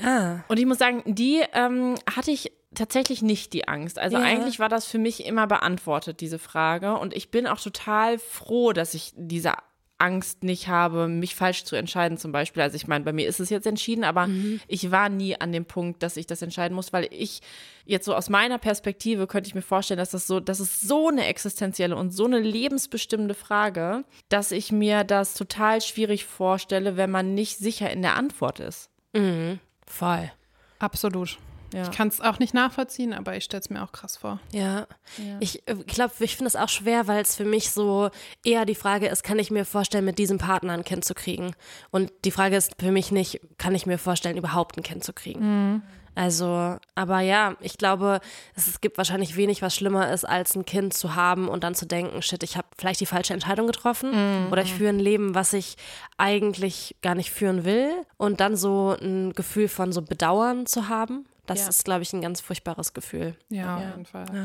Ah. Und ich muss sagen, die ähm, hatte ich tatsächlich nicht die Angst. Also ja. eigentlich war das für mich immer beantwortet, diese Frage. Und ich bin auch total froh, dass ich diese Angst nicht habe, mich falsch zu entscheiden zum Beispiel. Also ich meine, bei mir ist es jetzt entschieden, aber mhm. ich war nie an dem Punkt, dass ich das entscheiden muss, weil ich jetzt so aus meiner Perspektive könnte ich mir vorstellen, dass das so, das ist so eine existenzielle und so eine lebensbestimmende Frage, dass ich mir das total schwierig vorstelle, wenn man nicht sicher in der Antwort ist. Mhm. Voll. Absolut. Ja. Ich kann es auch nicht nachvollziehen, aber ich stelle es mir auch krass vor. Ja. ja. Ich äh, glaube, ich finde es auch schwer, weil es für mich so eher die Frage ist, kann ich mir vorstellen, mit diesem Partner ein Kind zu kriegen? Und die Frage ist für mich nicht, kann ich mir vorstellen, überhaupt ein Kind zu kriegen? Mhm. Also, aber ja, ich glaube, es gibt wahrscheinlich wenig, was schlimmer ist, als ein Kind zu haben und dann zu denken, shit, ich habe vielleicht die falsche Entscheidung getroffen mhm. oder ich führe ein Leben, was ich eigentlich gar nicht führen will und dann so ein Gefühl von so Bedauern zu haben. Das ja. ist, glaube ich, ein ganz furchtbares Gefühl. Ja, ja. auf jeden Fall. Ja.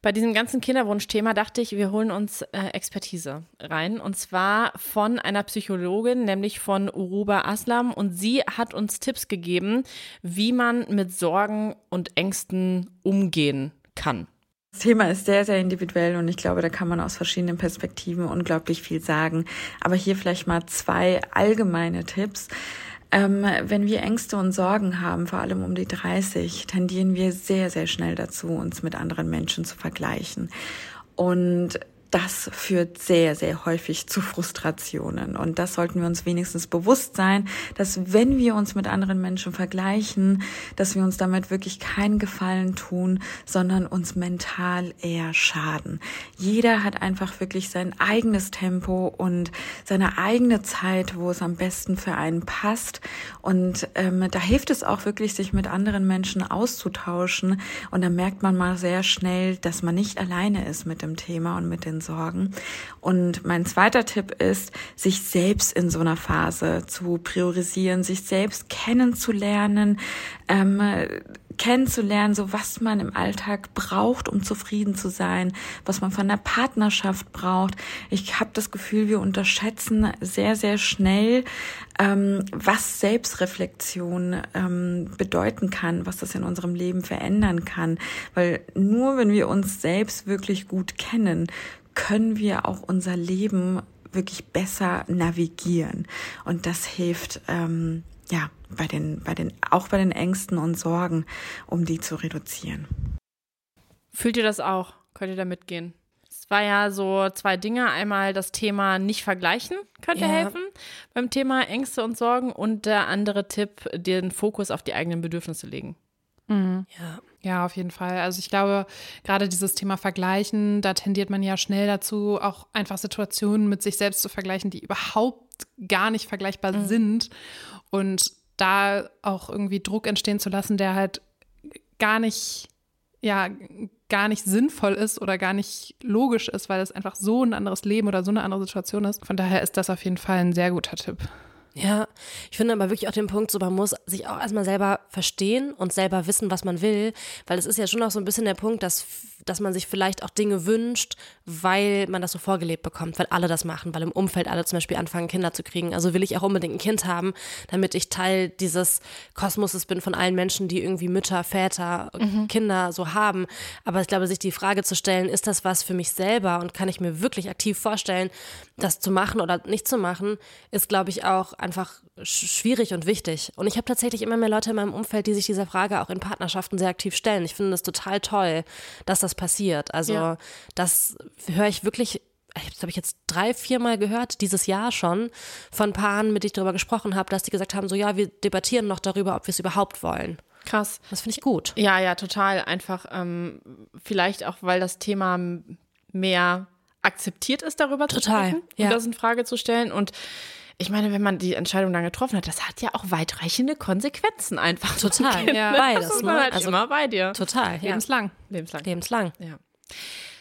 Bei diesem ganzen Kinderwunschthema dachte ich, wir holen uns äh, Expertise rein. Und zwar von einer Psychologin, nämlich von Uruba Aslam. Und sie hat uns Tipps gegeben, wie man mit Sorgen und Ängsten umgehen kann. Das Thema ist sehr, sehr individuell und ich glaube, da kann man aus verschiedenen Perspektiven unglaublich viel sagen. Aber hier vielleicht mal zwei allgemeine Tipps. Ähm, wenn wir Ängste und Sorgen haben, vor allem um die 30, tendieren wir sehr, sehr schnell dazu, uns mit anderen Menschen zu vergleichen. Und das führt sehr, sehr häufig zu Frustrationen. Und das sollten wir uns wenigstens bewusst sein, dass wenn wir uns mit anderen Menschen vergleichen, dass wir uns damit wirklich keinen Gefallen tun, sondern uns mental eher schaden. Jeder hat einfach wirklich sein eigenes Tempo und seine eigene Zeit, wo es am besten für einen passt. Und ähm, da hilft es auch wirklich, sich mit anderen Menschen auszutauschen. Und da merkt man mal sehr schnell, dass man nicht alleine ist mit dem Thema und mit den Sorgen. Und mein zweiter Tipp ist, sich selbst in so einer Phase zu priorisieren, sich selbst kennenzulernen, ähm, kennenzulernen, so was man im Alltag braucht, um zufrieden zu sein, was man von der Partnerschaft braucht. Ich habe das Gefühl, wir unterschätzen sehr, sehr schnell, ähm, was Selbstreflexion ähm, bedeuten kann, was das in unserem Leben verändern kann. Weil nur wenn wir uns selbst wirklich gut kennen, können wir auch unser Leben wirklich besser navigieren. Und das hilft, ähm, ja, bei den, bei den, auch bei den Ängsten und Sorgen, um die zu reduzieren. Fühlt ihr das auch? Könnt ihr da mitgehen? Es war ja so zwei Dinge. Einmal das Thema nicht vergleichen könnte ja. helfen beim Thema Ängste und Sorgen und der andere Tipp, den Fokus auf die eigenen Bedürfnisse legen. Mhm. Ja. Ja, auf jeden Fall. Also ich glaube, gerade dieses Thema Vergleichen, da tendiert man ja schnell dazu, auch einfach Situationen mit sich selbst zu vergleichen, die überhaupt gar nicht vergleichbar mhm. sind. Und da auch irgendwie Druck entstehen zu lassen, der halt gar nicht, ja, gar nicht sinnvoll ist oder gar nicht logisch ist, weil es einfach so ein anderes Leben oder so eine andere Situation ist. Von daher ist das auf jeden Fall ein sehr guter Tipp. Ja, ich finde aber wirklich auch den Punkt, so man muss sich auch erstmal selber verstehen und selber wissen, was man will, weil es ist ja schon auch so ein bisschen der Punkt, dass dass man sich vielleicht auch Dinge wünscht, weil man das so vorgelebt bekommt, weil alle das machen, weil im Umfeld alle zum Beispiel anfangen, Kinder zu kriegen. Also will ich auch unbedingt ein Kind haben, damit ich Teil dieses Kosmoses bin von allen Menschen, die irgendwie Mütter, Väter, mhm. Kinder so haben. Aber ich glaube, sich die Frage zu stellen, ist das was für mich selber und kann ich mir wirklich aktiv vorstellen, das zu machen oder nicht zu machen, ist, glaube ich, auch einfach schwierig und wichtig. Und ich habe tatsächlich immer mehr Leute in meinem Umfeld, die sich dieser Frage auch in Partnerschaften sehr aktiv stellen. Ich finde das total toll, dass das passiert. Also ja. das höre ich wirklich das habe ich jetzt drei, viermal gehört, dieses Jahr schon, von Paaren, mit denen ich darüber gesprochen habe, dass die gesagt haben, so ja, wir debattieren noch darüber, ob wir es überhaupt wollen. Krass. Das finde ich gut. Ja, ja, total. Einfach ähm, vielleicht auch, weil das Thema mehr akzeptiert ist, darüber total, zu sprechen ja. und das in Frage zu stellen. Und ich meine, wenn man die Entscheidung dann getroffen hat, das hat ja auch weitreichende Konsequenzen einfach. Total, ja. Ne? Beides. Das ist ne? halt also immer bei dir. Total, ja. lebenslang. Lebenslang. Lebenslang. Ja.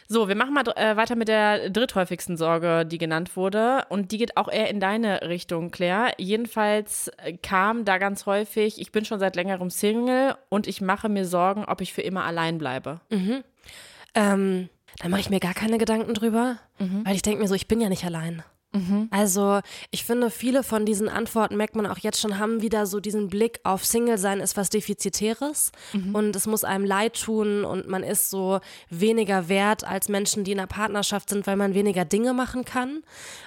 So, wir machen mal äh, weiter mit der dritthäufigsten Sorge, die genannt wurde. Und die geht auch eher in deine Richtung, Claire. Jedenfalls äh, kam da ganz häufig, ich bin schon seit längerem Single und ich mache mir Sorgen, ob ich für immer allein bleibe. Mhm. Ähm, da mache ich mir gar keine Gedanken drüber, mhm. weil ich denke mir so, ich bin ja nicht allein. Mhm. Also ich finde, viele von diesen Antworten, merkt man auch jetzt schon, haben wieder so diesen Blick auf Single-Sein ist was Defizitäres mhm. und es muss einem leid tun und man ist so weniger wert als Menschen, die in einer Partnerschaft sind, weil man weniger Dinge machen kann.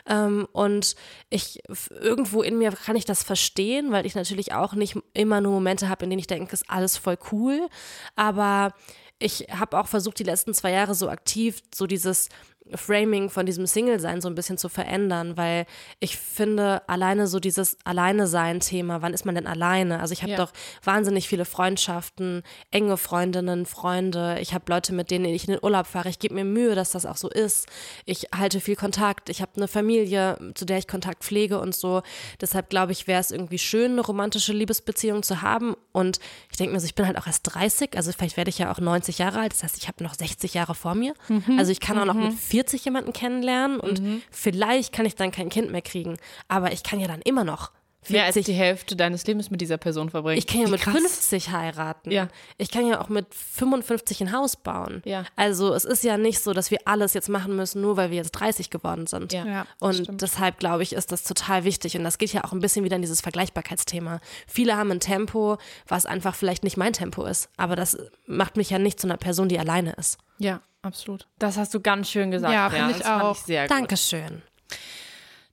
Ähm, und ich irgendwo in mir kann ich das verstehen, weil ich natürlich auch nicht immer nur Momente habe, in denen ich denke, ist alles voll cool. Aber ich habe auch versucht, die letzten zwei Jahre so aktiv so dieses Framing von diesem Single-Sein so ein bisschen zu verändern, weil ich finde, alleine so dieses Alleine-Sein-Thema, wann ist man denn alleine? Also ich habe ja. doch wahnsinnig viele Freundschaften, enge Freundinnen, Freunde. Ich habe Leute, mit denen ich in den Urlaub fahre. Ich gebe mir Mühe, dass das auch so ist. Ich halte viel Kontakt. Ich habe eine Familie, zu der ich Kontakt pflege und so. Deshalb glaube ich, wäre es irgendwie schön, eine romantische Liebesbeziehung zu haben. Und ich denke mir so, ich bin halt auch erst 30, also vielleicht werde ich ja auch 90 Jahre alt. Das heißt, ich habe noch 60 Jahre vor mir. Mhm. Also ich kann auch noch mhm. mit 40 jemanden kennenlernen und mhm. vielleicht kann ich dann kein Kind mehr kriegen. Aber ich kann ja dann immer noch 40. Mehr als die Hälfte deines Lebens mit dieser Person verbringen. Ich kann ja Wie mit krass. 50 heiraten. Ja. Ich kann ja auch mit 55 ein Haus bauen. Ja. Also es ist ja nicht so, dass wir alles jetzt machen müssen, nur weil wir jetzt 30 geworden sind. Ja. ja und stimmt. deshalb glaube ich, ist das total wichtig. Und das geht ja auch ein bisschen wieder in dieses Vergleichbarkeitsthema. Viele haben ein Tempo, was einfach vielleicht nicht mein Tempo ist. Aber das macht mich ja nicht zu einer Person, die alleine ist. Ja, absolut. Das hast du ganz schön gesagt. Ja, finde ich auch. Ich sehr gut. Dankeschön.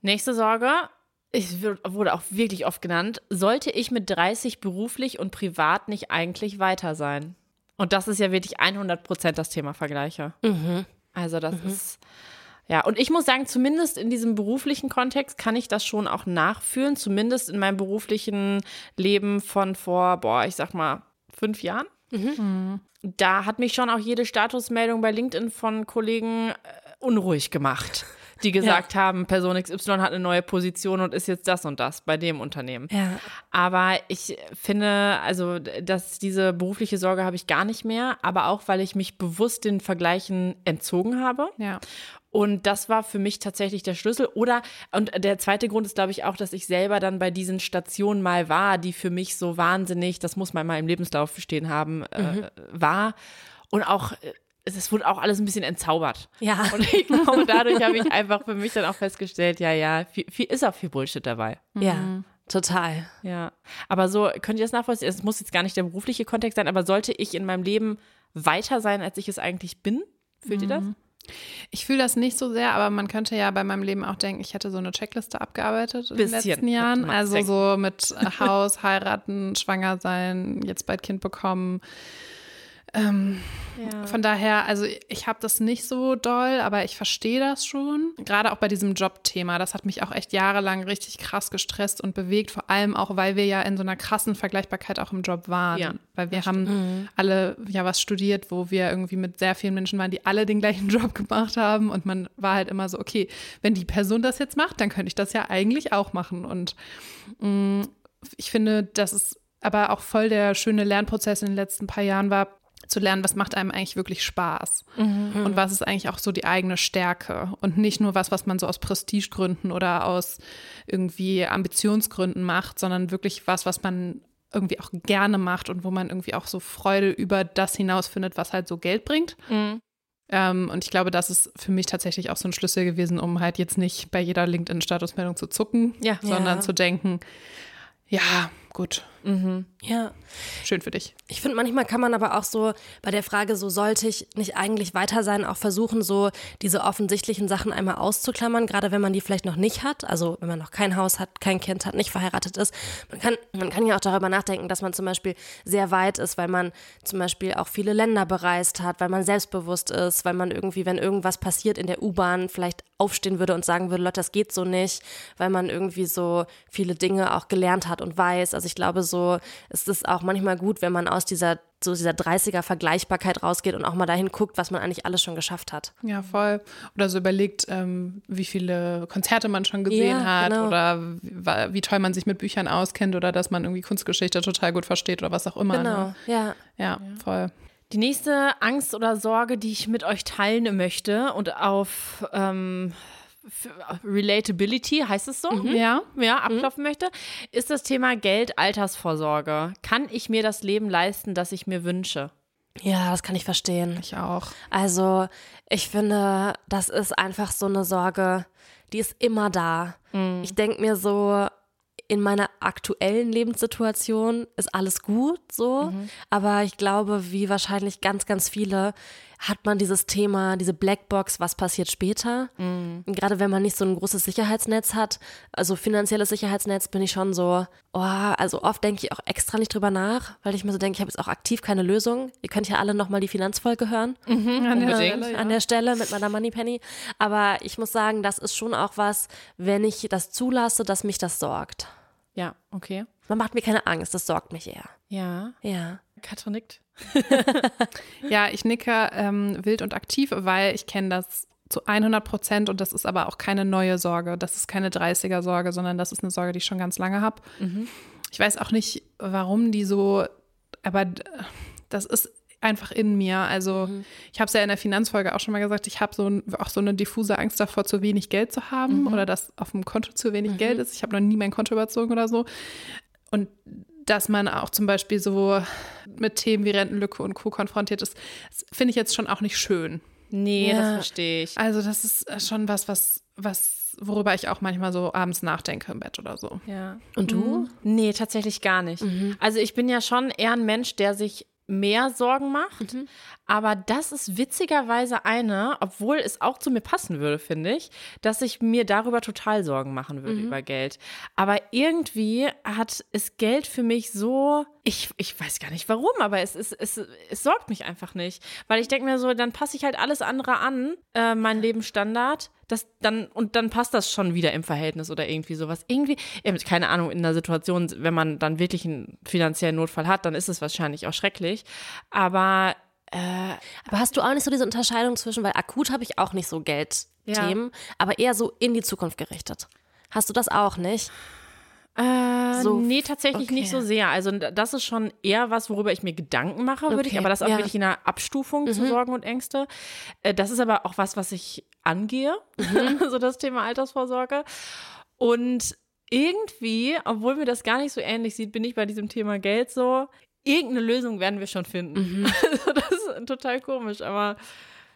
Nächste Sorge. Es wurde auch wirklich oft genannt. Sollte ich mit 30 beruflich und privat nicht eigentlich weiter sein? Und das ist ja wirklich 100 Prozent das Thema Vergleiche. Mhm. Also das mhm. ist Ja, und ich muss sagen, zumindest in diesem beruflichen Kontext kann ich das schon auch nachfühlen, zumindest in meinem beruflichen Leben von vor, boah, ich sag mal, fünf Jahren. Mhm. Da hat mich schon auch jede Statusmeldung bei LinkedIn von Kollegen äh, unruhig gemacht die gesagt ja. haben, Person XY hat eine neue Position und ist jetzt das und das bei dem Unternehmen. Ja. Aber ich finde, also, dass diese berufliche Sorge habe ich gar nicht mehr, aber auch, weil ich mich bewusst den Vergleichen entzogen habe. Ja. Und das war für mich tatsächlich der Schlüssel. Oder, und der zweite Grund ist, glaube ich, auch, dass ich selber dann bei diesen Stationen mal war, die für mich so wahnsinnig, das muss man mal im Lebenslauf stehen haben, äh, mhm. äh, war. Und auch äh, es wurde auch alles ein bisschen entzaubert. Ja. Und ich glaube, dadurch habe ich einfach für mich dann auch festgestellt, ja, ja, viel, viel ist auch viel Bullshit dabei. Ja. Mhm. Total. Ja. Aber so, könnt ihr das nachvollziehen? Es muss jetzt gar nicht der berufliche Kontext sein, aber sollte ich in meinem Leben weiter sein, als ich es eigentlich bin? Fühlt mhm. ihr das? Ich fühle das nicht so sehr, aber man könnte ja bei meinem Leben auch denken, ich hätte so eine Checkliste abgearbeitet in Bisschen. den letzten Jahren. Also so mit Haus, heiraten, schwanger sein, jetzt bald Kind bekommen, ähm, ja. Von daher, also ich habe das nicht so doll, aber ich verstehe das schon. Gerade auch bei diesem Jobthema, das hat mich auch echt jahrelang richtig krass gestresst und bewegt, vor allem auch, weil wir ja in so einer krassen Vergleichbarkeit auch im Job waren. Ja, weil wir haben mhm. alle ja was studiert, wo wir irgendwie mit sehr vielen Menschen waren, die alle den gleichen Job gemacht haben und man war halt immer so, okay, wenn die Person das jetzt macht, dann könnte ich das ja eigentlich auch machen und mh, mm, ich finde, dass es aber auch voll der schöne Lernprozess in den letzten paar Jahren war, zu lernen, was macht einem eigentlich wirklich Spaß mhm. und was ist eigentlich auch so die eigene Stärke und nicht nur was, was man so aus Prestigegründen oder aus irgendwie Ambitionsgründen macht, sondern wirklich was, was man irgendwie auch gerne macht und wo man irgendwie auch so Freude über das hinausfindet, was halt so Geld bringt. Mhm. Ähm, und ich glaube, das ist für mich tatsächlich auch so ein Schlüssel gewesen, um halt jetzt nicht bei jeder LinkedIn-Statusmeldung zu zucken, ja. sondern ja. zu denken, ja, gut. Mhm. Ja. Schön für dich. Ich finde, manchmal kann man aber auch so bei der Frage, so sollte ich nicht eigentlich weiter sein, auch versuchen, so diese offensichtlichen Sachen einmal auszuklammern, gerade wenn man die vielleicht noch nicht hat. Also wenn man noch kein Haus hat, kein Kind hat, nicht verheiratet ist. Man kann, man kann ja auch darüber nachdenken, dass man zum Beispiel sehr weit ist, weil man zum Beispiel auch viele Länder bereist hat, weil man selbstbewusst ist, weil man irgendwie, wenn irgendwas passiert in der U-Bahn, vielleicht aufstehen würde und sagen würde, Leute, das geht so nicht, weil man irgendwie so viele Dinge auch gelernt hat und weiß. Also ich glaube, so ist es auch manchmal gut, wenn man aus dieser so dieser 30er Vergleichbarkeit rausgeht und auch mal dahin guckt, was man eigentlich alles schon geschafft hat. Ja, voll. Oder so überlegt, ähm, wie viele Konzerte man schon gesehen ja, hat genau. oder wie, wie, toll man sich mit Büchern auskennt oder dass man irgendwie Kunstgeschichte total gut versteht oder was auch immer. Genau, ne? ja. ja. Ja, voll. Die nächste Angst oder Sorge, die ich mit euch teilen möchte und auf ähm, Relatability, heißt es so? Mhm. Ja. Ja, mhm. abklopfen mhm. möchte, ist das Thema Geld, Altersvorsorge. Kann ich mir das Leben leisten, das ich mir wünsche? Ja, das kann ich verstehen. Ich auch. Also, ich finde, das ist einfach so eine Sorge, die ist immer da. Mhm. Ich denke mir so, in meiner aktuellen Lebenssituation ist alles gut so, mhm. aber ich glaube, wie wahrscheinlich ganz, ganz viele, hat man dieses Thema, diese Blackbox, was passiert später. Mhm. Gerade wenn man nicht so ein großes Sicherheitsnetz hat, also finanzielles Sicherheitsnetz, bin ich schon so, oh, also oft denke ich auch extra nicht drüber nach, weil ich mir so denke, ich habe jetzt auch aktiv keine Lösung. Ihr könnt ja alle nochmal die Finanzfolge hören. Mhm, an, der Stelle, ja. an der Stelle mit meiner Moneypenny. Aber ich muss sagen, das ist schon auch was, wenn ich das zulasse, dass mich das sorgt. Ja, okay. Man macht mir keine Angst, das sorgt mich eher. Ja. Ja. Katrin nickt. ja, ich nicke ähm, wild und aktiv, weil ich kenne das zu 100 Prozent und das ist aber auch keine neue Sorge. Das ist keine 30er-Sorge, sondern das ist eine Sorge, die ich schon ganz lange habe. Mhm. Ich weiß auch nicht, warum die so, aber das ist einfach in mir. Also mhm. ich habe es ja in der Finanzfolge auch schon mal gesagt, ich habe so auch so eine diffuse Angst davor, zu wenig Geld zu haben mhm. oder dass auf dem Konto zu wenig mhm. Geld ist. Ich habe noch nie mein Konto überzogen oder so. Und dass man auch zum Beispiel so mit Themen wie Rentenlücke und Co. konfrontiert ist, finde ich jetzt schon auch nicht schön. Nee, ja. das verstehe ich. Also, das ist äh, schon was, was, was, worüber ich auch manchmal so abends nachdenke im Bett oder so. Ja. Und du? Mhm. Nee, tatsächlich gar nicht. Mhm. Also, ich bin ja schon eher ein Mensch, der sich mehr Sorgen macht. Mhm. Aber das ist witzigerweise eine, obwohl es auch zu mir passen würde, finde ich, dass ich mir darüber total Sorgen machen würde mhm. über Geld. Aber irgendwie hat es Geld für mich so, ich, ich weiß gar nicht warum, aber es, es, es, es sorgt mich einfach nicht. Weil ich denke mir so, dann passe ich halt alles andere an, äh, mein Lebensstandard das dann, und dann passt das schon wieder im Verhältnis oder irgendwie sowas. Irgendwie, keine Ahnung, in der Situation, wenn man dann wirklich einen finanziellen Notfall hat, dann ist es wahrscheinlich auch schrecklich. Aber äh, aber hast du auch nicht so diese Unterscheidung zwischen, weil akut habe ich auch nicht so Geldthemen, ja. aber eher so in die Zukunft gerichtet. Hast du das auch nicht? Äh, so, nee, tatsächlich okay. nicht so sehr. Also das ist schon eher was, worüber ich mir Gedanken mache, würde okay. ich, aber das auch ja. wirklich in einer Abstufung mhm. zu Sorgen und Ängste. Äh, das ist aber auch was, was ich angehe, mhm. so das Thema Altersvorsorge. Und irgendwie, obwohl mir das gar nicht so ähnlich sieht, bin ich bei diesem Thema Geld so, irgendeine Lösung werden wir schon finden. Mhm. Also das ist total komisch, aber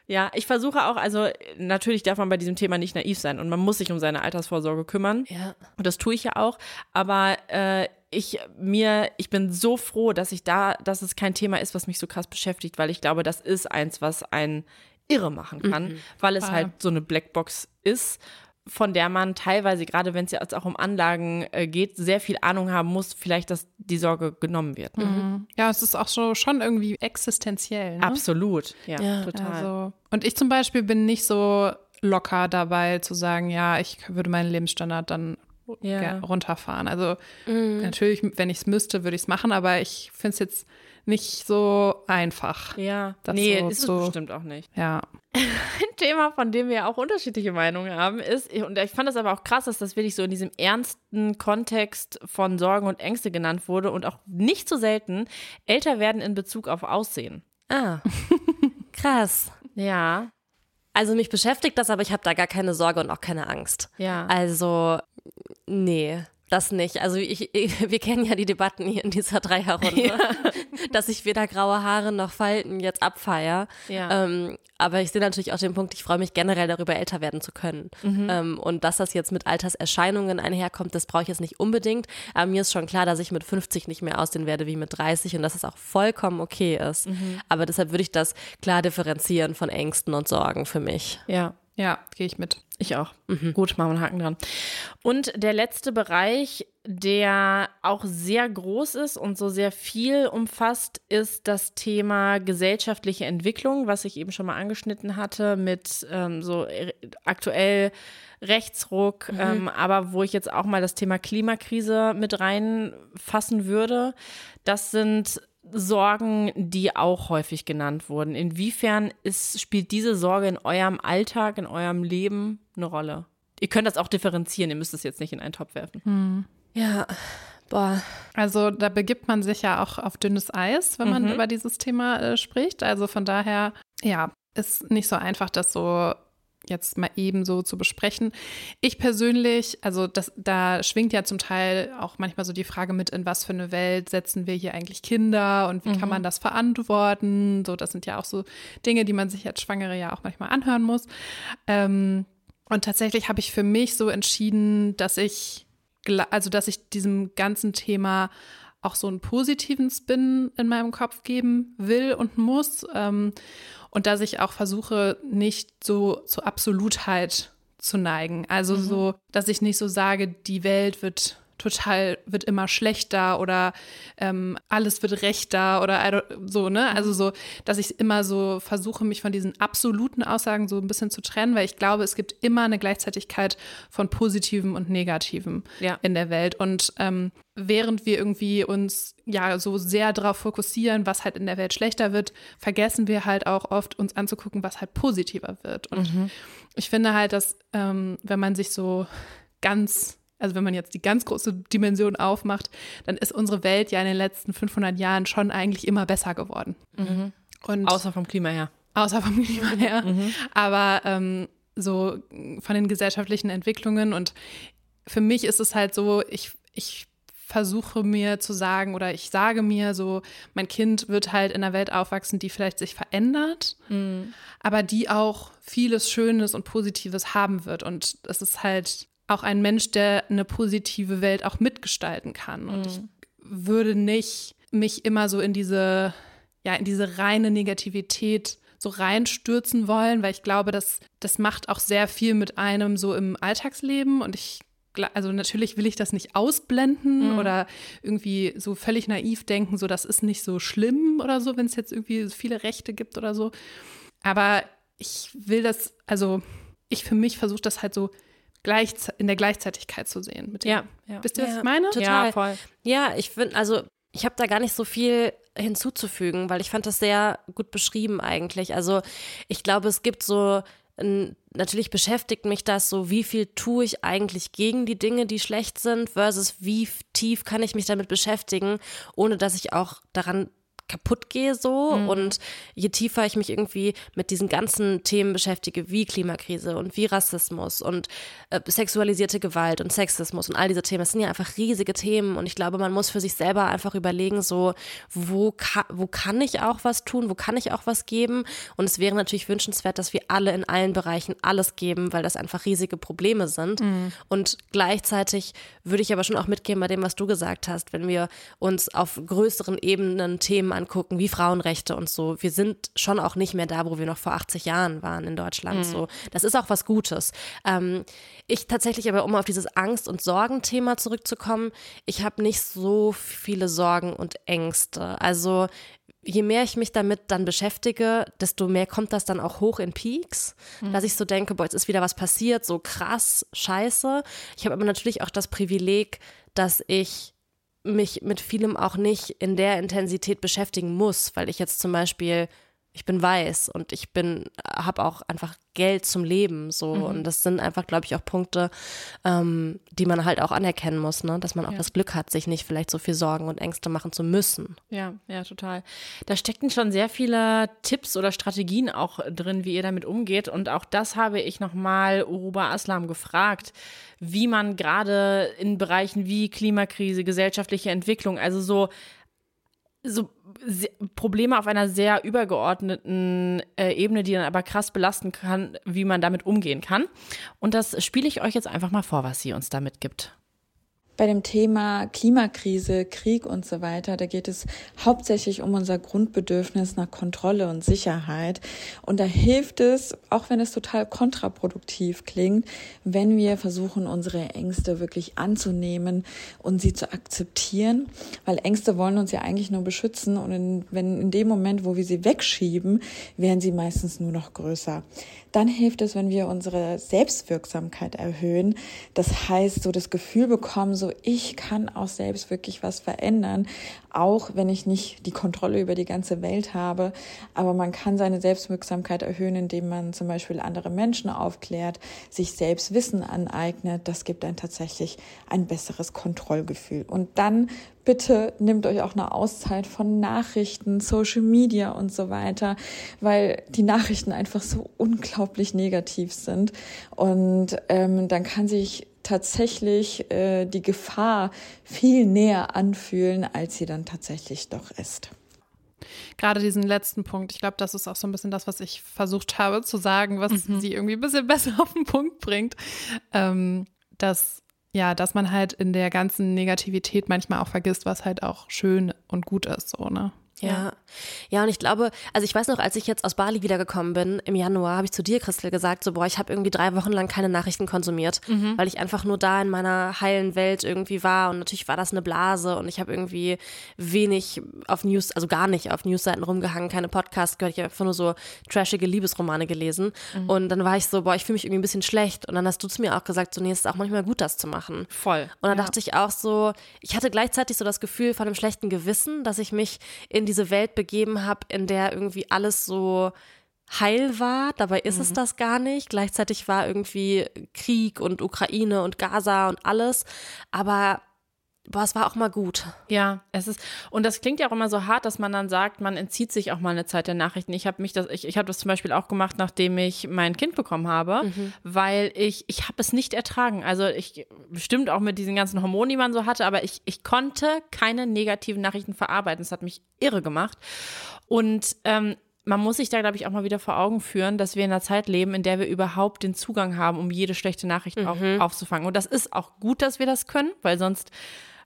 ja, ich versuche auch, also natürlich darf man bei diesem Thema nicht naiv sein und man muss sich um seine Altersvorsorge kümmern. Ja. Und das tue ich ja auch. Aber äh, ich mir, ich bin so froh, dass ich da, dass es kein Thema ist, was mich so krass beschäftigt, weil ich glaube, das ist eins, was einen irre machen kann, mhm. weil es halt so eine Blackbox ist von der man teilweise, gerade wenn es jetzt auch um Anlagen äh, geht, sehr viel Ahnung haben muss, vielleicht, dass die Sorge genommen wird. Ne? Mhm. Ja, es ist auch so schon irgendwie existenziell. Ne? Absolut, ja, ja. total. Also, und ich zum Beispiel bin nicht so locker dabei zu sagen, ja, ich würde meinen Lebensstandard dann ja. runterfahren. Also mhm. natürlich, wenn ich es müsste, würde ich es machen, aber ich finde es jetzt nicht so einfach. Ja, nee, so, ist es so, bestimmt auch nicht. Ja. Ein Thema, von dem wir auch unterschiedliche Meinungen haben, ist, und ich fand es aber auch krass, dass das wirklich so in diesem ernsten Kontext von Sorgen und Ängste genannt wurde und auch nicht so selten älter werden in Bezug auf Aussehen. Ah, krass. Ja. Also mich beschäftigt das, aber ich habe da gar keine Sorge und auch keine Angst. Ja. Also, nee das nicht. Also ich, ich, wir kennen ja die Debatten hier in dieser Dreierrunde, ja. dass ich weder graue Haare noch Falten jetzt abfeier. Ja. Ähm, aber ich sehe natürlich auch den Punkt, ich freue mich generell darüber, älter werden zu können. Mhm. Ähm, und dass das jetzt mit Alterserscheinungen einherkommt, das brauche ich jetzt nicht unbedingt. Aber mir ist schon klar, dass ich mit 50 nicht mehr aussehen werde wie mit 30 und dass es auch vollkommen okay ist. Mhm. Aber deshalb würde ich das klar differenzieren von Ängsten und Sorgen für mich. Ja. Ja, gehe ich mit. Ich auch. Mhm. Gut, machen wir einen Haken dran. Und der letzte Bereich, der auch sehr groß ist und so sehr viel umfasst, ist das Thema gesellschaftliche Entwicklung, was ich eben schon mal angeschnitten hatte, mit ähm, so aktuell Rechtsruck, mhm. ähm, aber wo ich jetzt auch mal das Thema Klimakrise mit reinfassen würde. Das sind Sorgen, die auch häufig genannt wurden. Inwiefern ist, spielt diese Sorge in eurem Alltag, in eurem Leben eine Rolle? Ihr könnt das auch differenzieren, ihr müsst es jetzt nicht in einen Topf werfen. Hm. Ja, boah. Also da begibt man sich ja auch auf dünnes Eis, wenn man mhm. über dieses Thema äh, spricht. Also von daher, ja, ist nicht so einfach, das so jetzt mal eben so zu besprechen. Ich persönlich, also das, da schwingt ja zum Teil auch manchmal so die Frage mit, in was für eine Welt setzen wir hier eigentlich Kinder und wie mhm. kann man das verantworten? So, das sind ja auch so Dinge, die man sich als Schwangere ja auch manchmal anhören muss. Ähm, und tatsächlich habe ich für mich so entschieden, dass ich, also dass ich diesem ganzen Thema auch so einen positiven Spin in meinem Kopf geben will und muss. Ähm, und dass ich auch versuche, nicht so zur Absolutheit zu neigen. Also mhm. so, dass ich nicht so sage, die Welt wird total, wird immer schlechter oder ähm, alles wird rechter oder so, ne? Also mhm. so, dass ich immer so versuche, mich von diesen absoluten Aussagen so ein bisschen zu trennen, weil ich glaube, es gibt immer eine Gleichzeitigkeit von Positivem und Negativem ja. in der Welt. Und ähm, während wir irgendwie uns ja so sehr darauf fokussieren, was halt in der Welt schlechter wird, vergessen wir halt auch oft uns anzugucken, was halt positiver wird. Und mhm. ich finde halt, dass ähm, wenn man sich so ganz also wenn man jetzt die ganz große Dimension aufmacht, dann ist unsere Welt ja in den letzten 500 Jahren schon eigentlich immer besser geworden. Mhm. Und außer vom Klima her. Außer vom Klima her. Mhm. Aber ähm, so von den gesellschaftlichen Entwicklungen und für mich ist es halt so, ich, ich versuche mir zu sagen oder ich sage mir so, mein Kind wird halt in einer Welt aufwachsen, die vielleicht sich verändert, mhm. aber die auch vieles Schönes und Positives haben wird. Und es ist halt auch ein Mensch, der eine positive Welt auch mitgestalten kann. Und mhm. ich würde nicht mich immer so in diese, ja, in diese reine Negativität so reinstürzen wollen, weil ich glaube, dass das macht auch sehr viel mit einem so im Alltagsleben und ich also natürlich will ich das nicht ausblenden mhm. oder irgendwie so völlig naiv denken, so das ist nicht so schlimm oder so, wenn es jetzt irgendwie viele Rechte gibt oder so. Aber ich will das, also ich für mich versuche das halt so gleich, in der Gleichzeitigkeit zu sehen. Mit dem. Ja, ja. Wisst ihr, was Ja, ich meine? total. Ja, voll. Ja, ich finde, also ich habe da gar nicht so viel hinzuzufügen, weil ich fand das sehr gut beschrieben eigentlich. Also ich glaube, es gibt so, n- natürlich beschäftigt mich das so, wie viel tue ich eigentlich gegen die Dinge, die schlecht sind, versus wie tief kann ich mich damit beschäftigen, ohne dass ich auch daran kaputt gehe so. Und je tiefer ich mich irgendwie mit diesen ganzen Themen beschäftige, wie Klimakrise und wie Rassismus und äh, sexualisierte Gewalt und Sexismus und all diese Themen, das sind ja einfach riesige Themen. Und ich glaube, man muss für sich selber einfach überlegen, so wo, ka wo kann ich auch was tun, wo kann ich auch was geben? Und es wäre natürlich wünschenswert, dass wir alle in allen Bereichen alles geben, weil das einfach riesige Probleme sind. Und gleichzeitig würde ich aber schon auch mitgehen bei dem, was du gesagt hast, wenn wir uns auf größeren Ebenen Themen angucken, wie Frauenrechte und so. Wir sind schon auch nicht mehr da, wo wir noch vor 80 Jahren waren in Deutschland. So, das ist auch was Gutes. Ähm, ich tatsächlich aber, um auf dieses Angst- und Sorgenthema zurückzukommen, ich habe nicht so viele Sorgen und Ängste. Also je mehr ich mich damit dann beschäftige, desto mehr kommt das dann auch hoch in Peaks, dass ich so denke, boah, jetzt ist wieder was passiert, so krass, scheiße. Ich habe aber natürlich auch das Privileg, dass ich mich mit vielem auch nicht in der Intensität beschäftigen muss, weil ich jetzt zum Beispiel ich bin weiß und ich bin, habe auch einfach Geld zum Leben so und das sind einfach, glaube ich, auch Punkte, ähm, die man halt auch anerkennen muss, ne? dass man auch das Glück hat, sich nicht vielleicht so viel Sorgen und Ängste machen zu müssen. Ja, ja, total. Da steckten schon sehr viele Tipps oder Strategien auch drin, wie ihr damit umgeht. Und auch das habe ich nochmal Uruba Aslam gefragt, wie man gerade in Bereichen wie Klimakrise, gesellschaftliche Entwicklung, also so so Probleme auf einer sehr übergeordneten äh, Ebene, die dann aber krass belasten kann, wie man damit umgehen kann. Und das spiele ich euch jetzt einfach mal vor, was sie uns da mitgibt. Bei dem Thema Klimakrise, Krieg und so weiter, da geht es hauptsächlich um unser Grundbedürfnis nach Kontrolle und Sicherheit. Und da hilft es, auch wenn es total kontraproduktiv klingt, wenn wir versuchen, unsere Ängste wirklich anzunehmen und sie zu akzeptieren, weil Ängste wollen uns ja eigentlich nur beschützen und in, wenn in dem Moment, wo wir sie wegschieben, werden sie meistens nur noch größer. Dann hilft es, wenn wir unsere Selbstwirksamkeit erhöhen. Das heißt, so das Gefühl bekommen, so ich kann auch selbst wirklich was verändern, auch wenn ich nicht die Kontrolle über die ganze Welt habe. Aber man kann seine Selbstwirksamkeit erhöhen, indem man zum Beispiel andere Menschen aufklärt, sich selbst Wissen aneignet. Das gibt dann tatsächlich ein besseres Kontrollgefühl. Und dann bitte nehmt euch auch eine Auszeit von Nachrichten, Social Media und so weiter, weil die Nachrichten einfach so unglaublich negativ sind. Und ähm, dann kann sich tatsächlich äh, die Gefahr viel näher anfühlen, als sie dann tatsächlich doch ist. Gerade diesen letzten Punkt, ich glaube, das ist auch so ein bisschen das, was ich versucht habe zu sagen, was sie irgendwie ein bisschen besser auf den Punkt bringt. Ähm, dass, ja, dass man halt in der ganzen Negativität manchmal auch vergisst, was halt auch schön und gut ist, so, ne? Ja. ja, und ich glaube, also ich weiß noch, als ich jetzt aus Bali wiedergekommen bin im Januar, habe ich zu dir, Christel, gesagt, so boah, ich habe irgendwie drei Wochen lang keine Nachrichten konsumiert, weil ich einfach nur da in meiner heilen Welt irgendwie war und natürlich war das eine Blase und ich habe irgendwie wenig auf News, also gar nicht auf Newsseiten rumgehangen, keine Podcasts gehört, ich habe einfach nur so trashige Liebesromane gelesen und dann war ich so, boah, ich fühle mich irgendwie ein bisschen schlecht und dann hast du zu mir auch gesagt, so nee, es ist auch manchmal gut, das zu machen. Voll. Und dann dachte ich auch so, ich hatte gleichzeitig so das Gefühl von einem schlechten Gewissen, dass ich mich in diese Welt begeben habe, in der irgendwie alles so heil war. Dabei ist es das gar nicht. Gleichzeitig war irgendwie Krieg und Ukraine und Gaza und alles. Aber boah, es war auch mal gut. Ja, es ist und das klingt ja auch immer so hart, dass man dann sagt, man entzieht sich auch mal eine Zeit der Nachrichten. Ich habe mich das, ich, ich habe das zum Beispiel auch gemacht, nachdem ich mein Kind bekommen habe, weil ich, ich habe es nicht ertragen. Also ich bestimmt auch mit diesen ganzen Hormonen, die man so hatte, aber ich, ich konnte keine negativen Nachrichten verarbeiten. Es hat mich irre gemacht und ähm, man muss sich da, glaube ich, auch mal wieder vor Augen führen, dass wir in einer Zeit leben, in der wir überhaupt den Zugang haben, um jede schlechte Nachricht auch aufzufangen. Und das ist auch gut, dass wir das können, weil sonst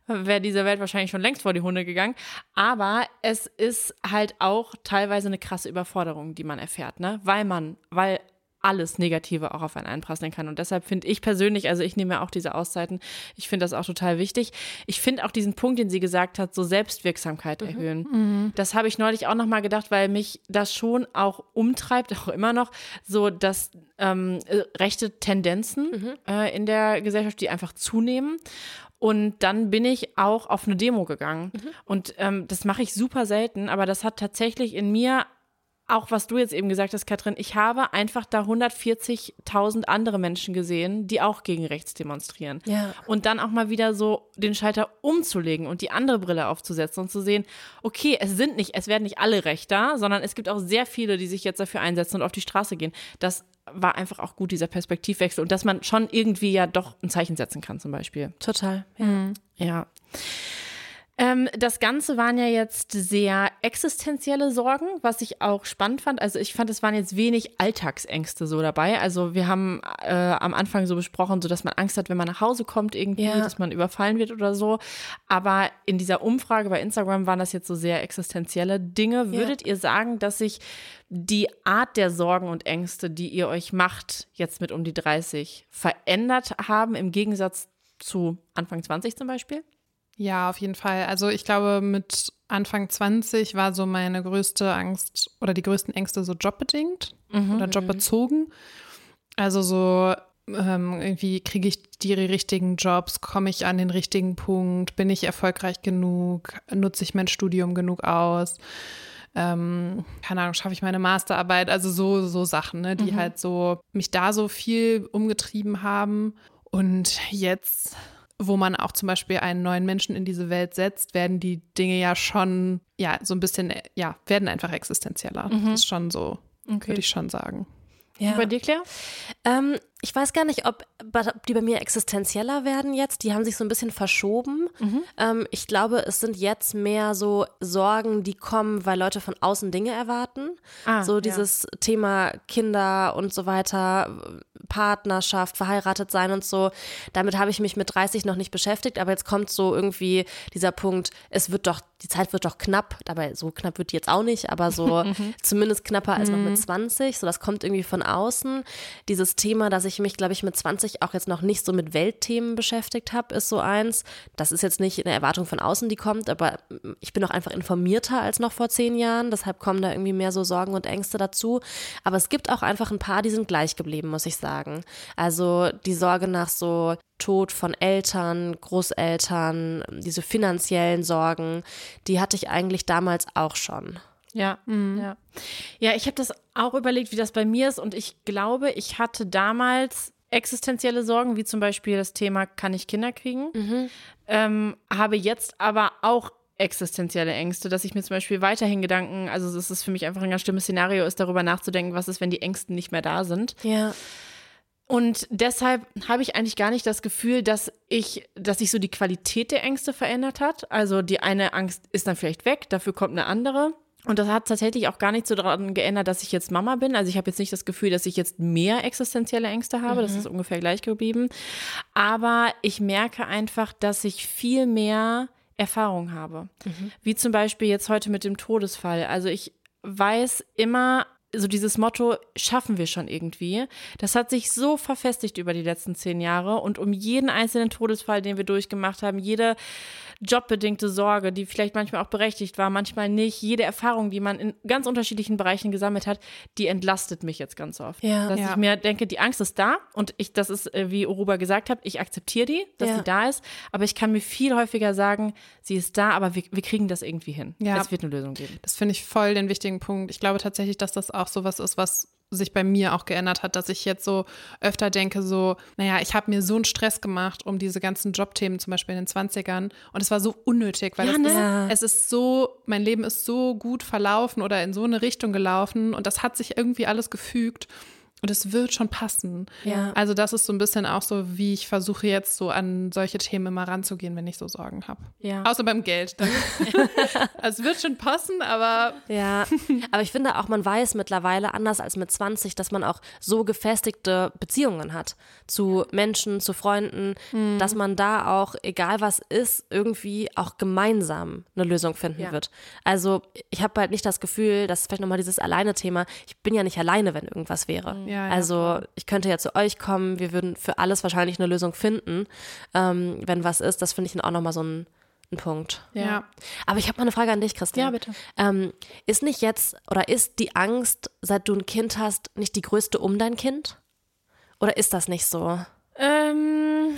wäre diese Welt wahrscheinlich schon längst vor die Hunde gegangen. Aber es ist halt auch teilweise eine krasse Überforderung, die man erfährt, ne? Weil man, weil alles Negative auch auf einen einprasseln kann. Und deshalb finde ich persönlich, also ich nehme ja auch diese Auszeiten, ich finde das auch total wichtig. Ich finde auch diesen Punkt, den sie gesagt hat, so Selbstwirksamkeit mhm. erhöhen. Mhm. Das habe ich neulich auch nochmal gedacht, weil mich das schon auch umtreibt, auch immer noch, so dass ähm, rechte Tendenzen mhm. äh, in der Gesellschaft, die einfach zunehmen. Und dann bin ich auch auf eine Demo gegangen. Mhm. Und ähm, das mache ich super selten, aber das hat tatsächlich in mir auch was du jetzt eben gesagt hast, Katrin, ich habe einfach da 140.000 andere Menschen gesehen, die auch gegen rechts demonstrieren. Ja. Und dann auch mal wieder so den Schalter umzulegen und die andere Brille aufzusetzen und zu sehen, okay, es sind nicht, es werden nicht alle Rechter, sondern es gibt auch sehr viele, die sich jetzt dafür einsetzen und auf die Straße gehen. Das war einfach auch gut, dieser Perspektivwechsel und dass man schon irgendwie ja doch ein Zeichen setzen kann, zum Beispiel. Total, ja. Mhm. Ja. Ähm, das Ganze waren ja jetzt sehr existenzielle Sorgen, was ich auch spannend fand. Also ich fand, es waren jetzt wenig Alltagsängste so dabei. Also wir haben äh, am Anfang so besprochen, so dass man Angst hat, wenn man nach Hause kommt irgendwie, ja. dass man überfallen wird oder so. Aber in dieser Umfrage bei Instagram waren das jetzt so sehr existenzielle Dinge. Würdet ja. ihr sagen, dass sich die Art der Sorgen und Ängste, die ihr euch macht, jetzt mit um die 30, verändert haben im Gegensatz zu Anfang 20 zum Beispiel? Ja, auf jeden Fall. Also ich glaube, mit Anfang 20 war so meine größte Angst oder die größten Ängste so jobbedingt mhm, oder jobbezogen. Also so ähm, irgendwie kriege ich die richtigen Jobs, komme ich an den richtigen Punkt, bin ich erfolgreich genug, nutze ich mein Studium genug aus. Ähm, keine Ahnung, schaffe ich meine Masterarbeit, also so, so Sachen, ne, die mhm. halt so mich da so viel umgetrieben haben. Und jetzt wo man auch zum Beispiel einen neuen Menschen in diese Welt setzt, werden die Dinge ja schon, ja, so ein bisschen, ja, werden einfach existenzieller. Mhm. Das ist schon so, okay. würde ich schon sagen. Ja. Und bei dir, Claire? Ähm, ich weiß gar nicht, ob die bei mir existenzieller werden jetzt. Die haben sich so ein bisschen verschoben. Mhm. Ähm, ich glaube, es sind jetzt mehr so Sorgen, die kommen, weil Leute von außen Dinge erwarten. Ah, so dieses ja. Thema Kinder und so weiter, Partnerschaft, verheiratet sein und so. Damit habe ich mich mit 30 noch nicht beschäftigt, aber jetzt kommt so irgendwie dieser Punkt, es wird doch, die Zeit wird doch knapp. Dabei so knapp wird die jetzt auch nicht, aber so mhm. zumindest knapper als noch mit 20. Mhm. So, das kommt irgendwie von außen. Dieses Thema, dass ich mich, glaube ich, mit 20 auch jetzt noch nicht so mit Weltthemen beschäftigt habe, ist so eins. Das ist jetzt nicht eine Erwartung von außen, die kommt, aber ich bin auch einfach informierter als noch vor zehn Jahren. Deshalb kommen da irgendwie mehr so Sorgen und Ängste dazu. Aber es gibt auch einfach ein paar, die sind gleich geblieben, muss ich sagen. Also die Sorge nach so Tod von Eltern, Großeltern, diese finanziellen Sorgen, die hatte ich eigentlich damals auch schon. Ja, mhm. ja. Ja, ich habe das auch überlegt, wie das bei mir ist und ich glaube, ich hatte damals existenzielle Sorgen, wie zum Beispiel das Thema, kann ich Kinder kriegen? Mhm. Ähm, habe jetzt aber auch existenzielle Ängste, dass ich mir zum Beispiel weiterhin Gedanken, also es ist für mich einfach ein ganz schlimmes Szenario, ist darüber nachzudenken, was ist, wenn die Ängsten nicht mehr da sind. Ja. Und deshalb habe ich eigentlich gar nicht das Gefühl, dass ich, dass sich so die Qualität der Ängste verändert hat. Also die eine Angst ist dann vielleicht weg, dafür kommt eine andere. Und das hat tatsächlich auch gar nicht so daran geändert, dass ich jetzt Mama bin. Also ich habe jetzt nicht das Gefühl, dass ich jetzt mehr existenzielle Ängste habe. Mhm. Das ist ungefähr gleich geblieben. Aber ich merke einfach, dass ich viel mehr Erfahrung habe. Mhm. Wie zum Beispiel jetzt heute mit dem Todesfall. Also ich weiß immer, so dieses Motto, schaffen wir schon irgendwie, das hat sich so verfestigt über die letzten zehn Jahre und um jeden einzelnen Todesfall, den wir durchgemacht haben, jede jobbedingte Sorge, die vielleicht manchmal auch berechtigt war, manchmal nicht, jede Erfahrung, die man in ganz unterschiedlichen Bereichen gesammelt hat, die entlastet mich jetzt ganz oft. Ja, dass ja. ich mir denke, die Angst ist da und ich, das ist, äh, wie Uruba gesagt hat, ich akzeptiere die, dass ja. sie da ist, aber ich kann mir viel häufiger sagen, sie ist da, aber wir, wir kriegen das irgendwie hin. Ja. Es wird eine Lösung geben. Das finde ich voll den wichtigen Punkt. Ich glaube tatsächlich, dass das auch sowas ist, was sich bei mir auch geändert hat, dass ich jetzt so öfter denke, so, naja, ich habe mir so einen Stress gemacht um diese ganzen Jobthemen, zum Beispiel in den 20ern. Und es war so unnötig, weil ja, ne? ist, es ist so, mein Leben ist so gut verlaufen oder in so eine Richtung gelaufen und das hat sich irgendwie alles gefügt. Und es wird schon passen. Ja. Also das ist so ein bisschen auch so, wie ich versuche jetzt so an solche Themen immer ranzugehen, wenn ich so Sorgen habe. Ja. Außer beim Geld. es wird schon passen, aber. Ja, aber ich finde auch, man weiß mittlerweile, anders als mit 20, dass man auch so gefestigte Beziehungen hat zu Menschen, zu Freunden, mhm. dass man da auch, egal was ist, irgendwie auch gemeinsam eine Lösung finden ja. wird. Also ich habe halt nicht das Gefühl, das ist vielleicht nochmal dieses Alleine-Thema, ich bin ja nicht alleine, wenn irgendwas wäre. Mhm. Ja, ja, also ich könnte ja zu euch kommen, wir würden für alles wahrscheinlich eine Lösung finden, ähm, wenn was ist. Das finde ich auch nochmal so ein, ein Punkt. Ja. Aber ich habe mal eine Frage an dich, Christian. Ja, bitte. Ähm, ist nicht jetzt oder ist die Angst, seit du ein Kind hast, nicht die größte um dein Kind? Oder ist das nicht so? Ähm,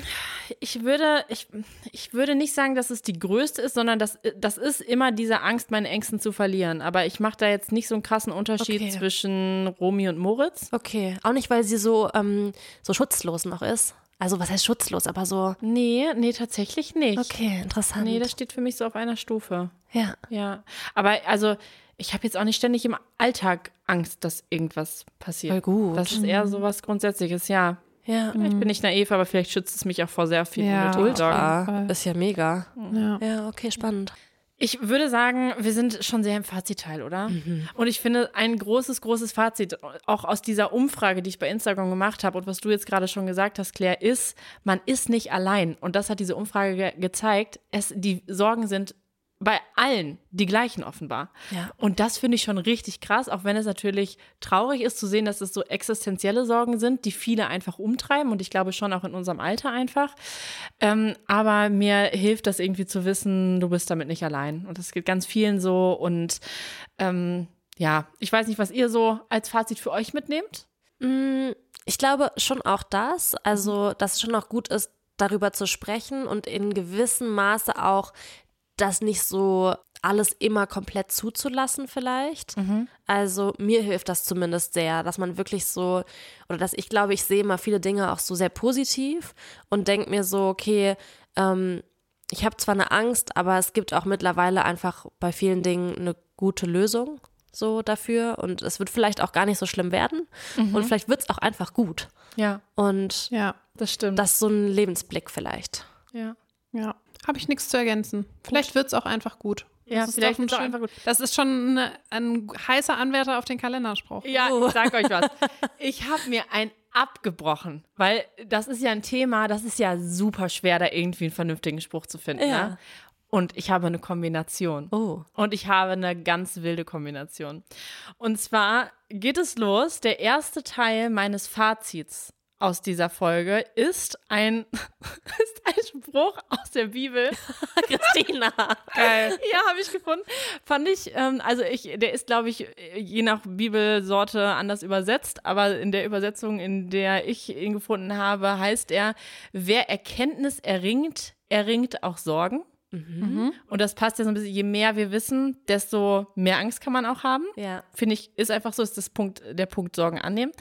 ich würde, ich, ich würde nicht sagen, dass es die größte ist, sondern das, das ist immer diese Angst, meine Ängsten zu verlieren. Aber ich mache da jetzt nicht so einen krassen Unterschied Okay. zwischen Romy und Moritz. Okay. Auch nicht, weil sie so, ähm, so schutzlos noch ist. Also was heißt schutzlos, aber so. Nee, nee, tatsächlich nicht. Okay, interessant. Nee, das steht für mich so auf einer Stufe. ja. Ja. Aber also, ich habe jetzt auch nicht ständig im Alltag Angst, dass irgendwas passiert. Voll gut. Das ist eher so was Grundsätzliches, ja. Ja. Ich bin nicht naiv, aber vielleicht schützt es mich auch vor sehr vielen Ja. Ah, Voll. ist ja mega. Ja. Ja, okay, spannend. Ich würde sagen, wir sind schon sehr im Fazitteil, oder? Und ich finde, ein großes, großes Fazit, auch aus dieser Umfrage, die ich bei Instagram gemacht habe und was du jetzt gerade schon gesagt hast, Claire, ist, man ist nicht allein. Und das hat diese Umfrage ge gezeigt. Es, die Sorgen sind bei allen die gleichen offenbar. Ja. Und das finde ich schon richtig krass, auch wenn es natürlich traurig ist zu sehen, dass es so existenzielle Sorgen sind, die viele einfach umtreiben und ich glaube schon auch in unserem Alter einfach. Ähm, aber mir hilft das irgendwie zu wissen, du bist damit nicht allein. Und das geht ganz vielen so. Und ähm, ja, ich weiß nicht, was ihr so als Fazit für euch mitnehmt. Mm, Ich glaube schon auch das, also dass es schon auch gut ist, darüber zu sprechen und in gewissem Maße auch das nicht so alles immer komplett zuzulassen vielleicht. Also mir hilft das zumindest sehr, dass man wirklich so, oder dass ich glaube, ich sehe mal viele Dinge auch so sehr positiv und denke mir so, okay, ähm, ich habe zwar eine Angst, aber es gibt auch mittlerweile einfach bei vielen Dingen eine gute Lösung so dafür und es wird vielleicht auch gar nicht so schlimm werden und vielleicht wird es auch einfach gut. Ja, Und Ja. das stimmt. das ist so ein Lebensblick vielleicht. ja. Ja. Habe ich nichts zu ergänzen. Vielleicht wird es auch einfach gut. Ja, Das ist vielleicht doch ein schön- einfach gut. Das ist schon eine, ein heißer Anwärter auf den Kalenderspruch. Ja, ich sag euch was. Ich habe mir ein abgebrochen, weil das ist ja ein Thema, das ist ja super schwer, da irgendwie einen vernünftigen Spruch zu finden. Ja. Ne? Und ich habe eine Kombination. Oh. Und ich habe eine ganz wilde Kombination. Und zwar geht es los. Der erste Teil meines Fazits aus dieser Folge ist ein, ist ein Spruch aus der Bibel. Christina. Geil. Ja, habe ich gefunden. Fand ich, ähm, also ich, der ist, glaube ich, je nach Bibelsorte anders übersetzt, aber in der Übersetzung, in der ich ihn gefunden habe, heißt er, wer Erkenntnis erringt, erringt auch Sorgen. Und das passt ja so ein bisschen, je mehr wir wissen, desto mehr Angst kann man auch haben. Ja. Finde ich, ist einfach so, ist das Punkt, der Punkt Sorgen annehmen.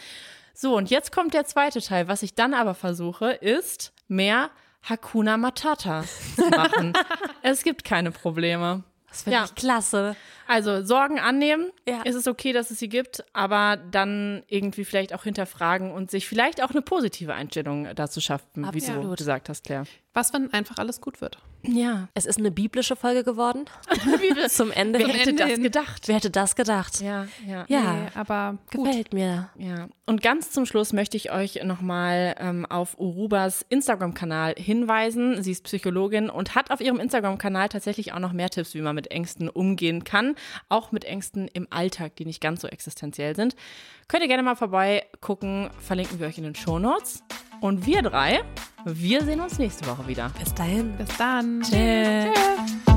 So, und jetzt kommt der zweite Teil. Was ich dann aber versuche, ist mehr Hakuna Matata zu machen. es gibt keine Probleme. Das finde Ja. ich klasse. Also Sorgen annehmen, Ja. ist es okay, dass es sie gibt, aber dann irgendwie vielleicht auch hinterfragen und sich vielleicht auch eine positive Einstellung dazu schaffen, wie du Absolut. gesagt hast, Claire. Was, wenn einfach alles gut wird? Ja. Es ist eine biblische Folge geworden. Zum Ende. Wer hätte Ende das hin. gedacht? Wer hätte das gedacht? Ja, ja. Ja, Nee, aber gut. gefällt mir. Ja, und ganz zum Schluss möchte ich euch nochmal ähm, auf Urubas Instagram-Kanal hinweisen. Sie ist Psychologin und hat auf ihrem Instagram-Kanal tatsächlich auch noch mehr Tipps, wie man mit Ängsten umgehen kann. Auch mit Ängsten im Alltag, die nicht ganz so existenziell sind. Könnt ihr gerne mal vorbeigucken, verlinken wir euch in den Shownotes. Und wir drei, wir sehen uns nächste Woche wieder. Bis dahin. Bis dann. Tschüss.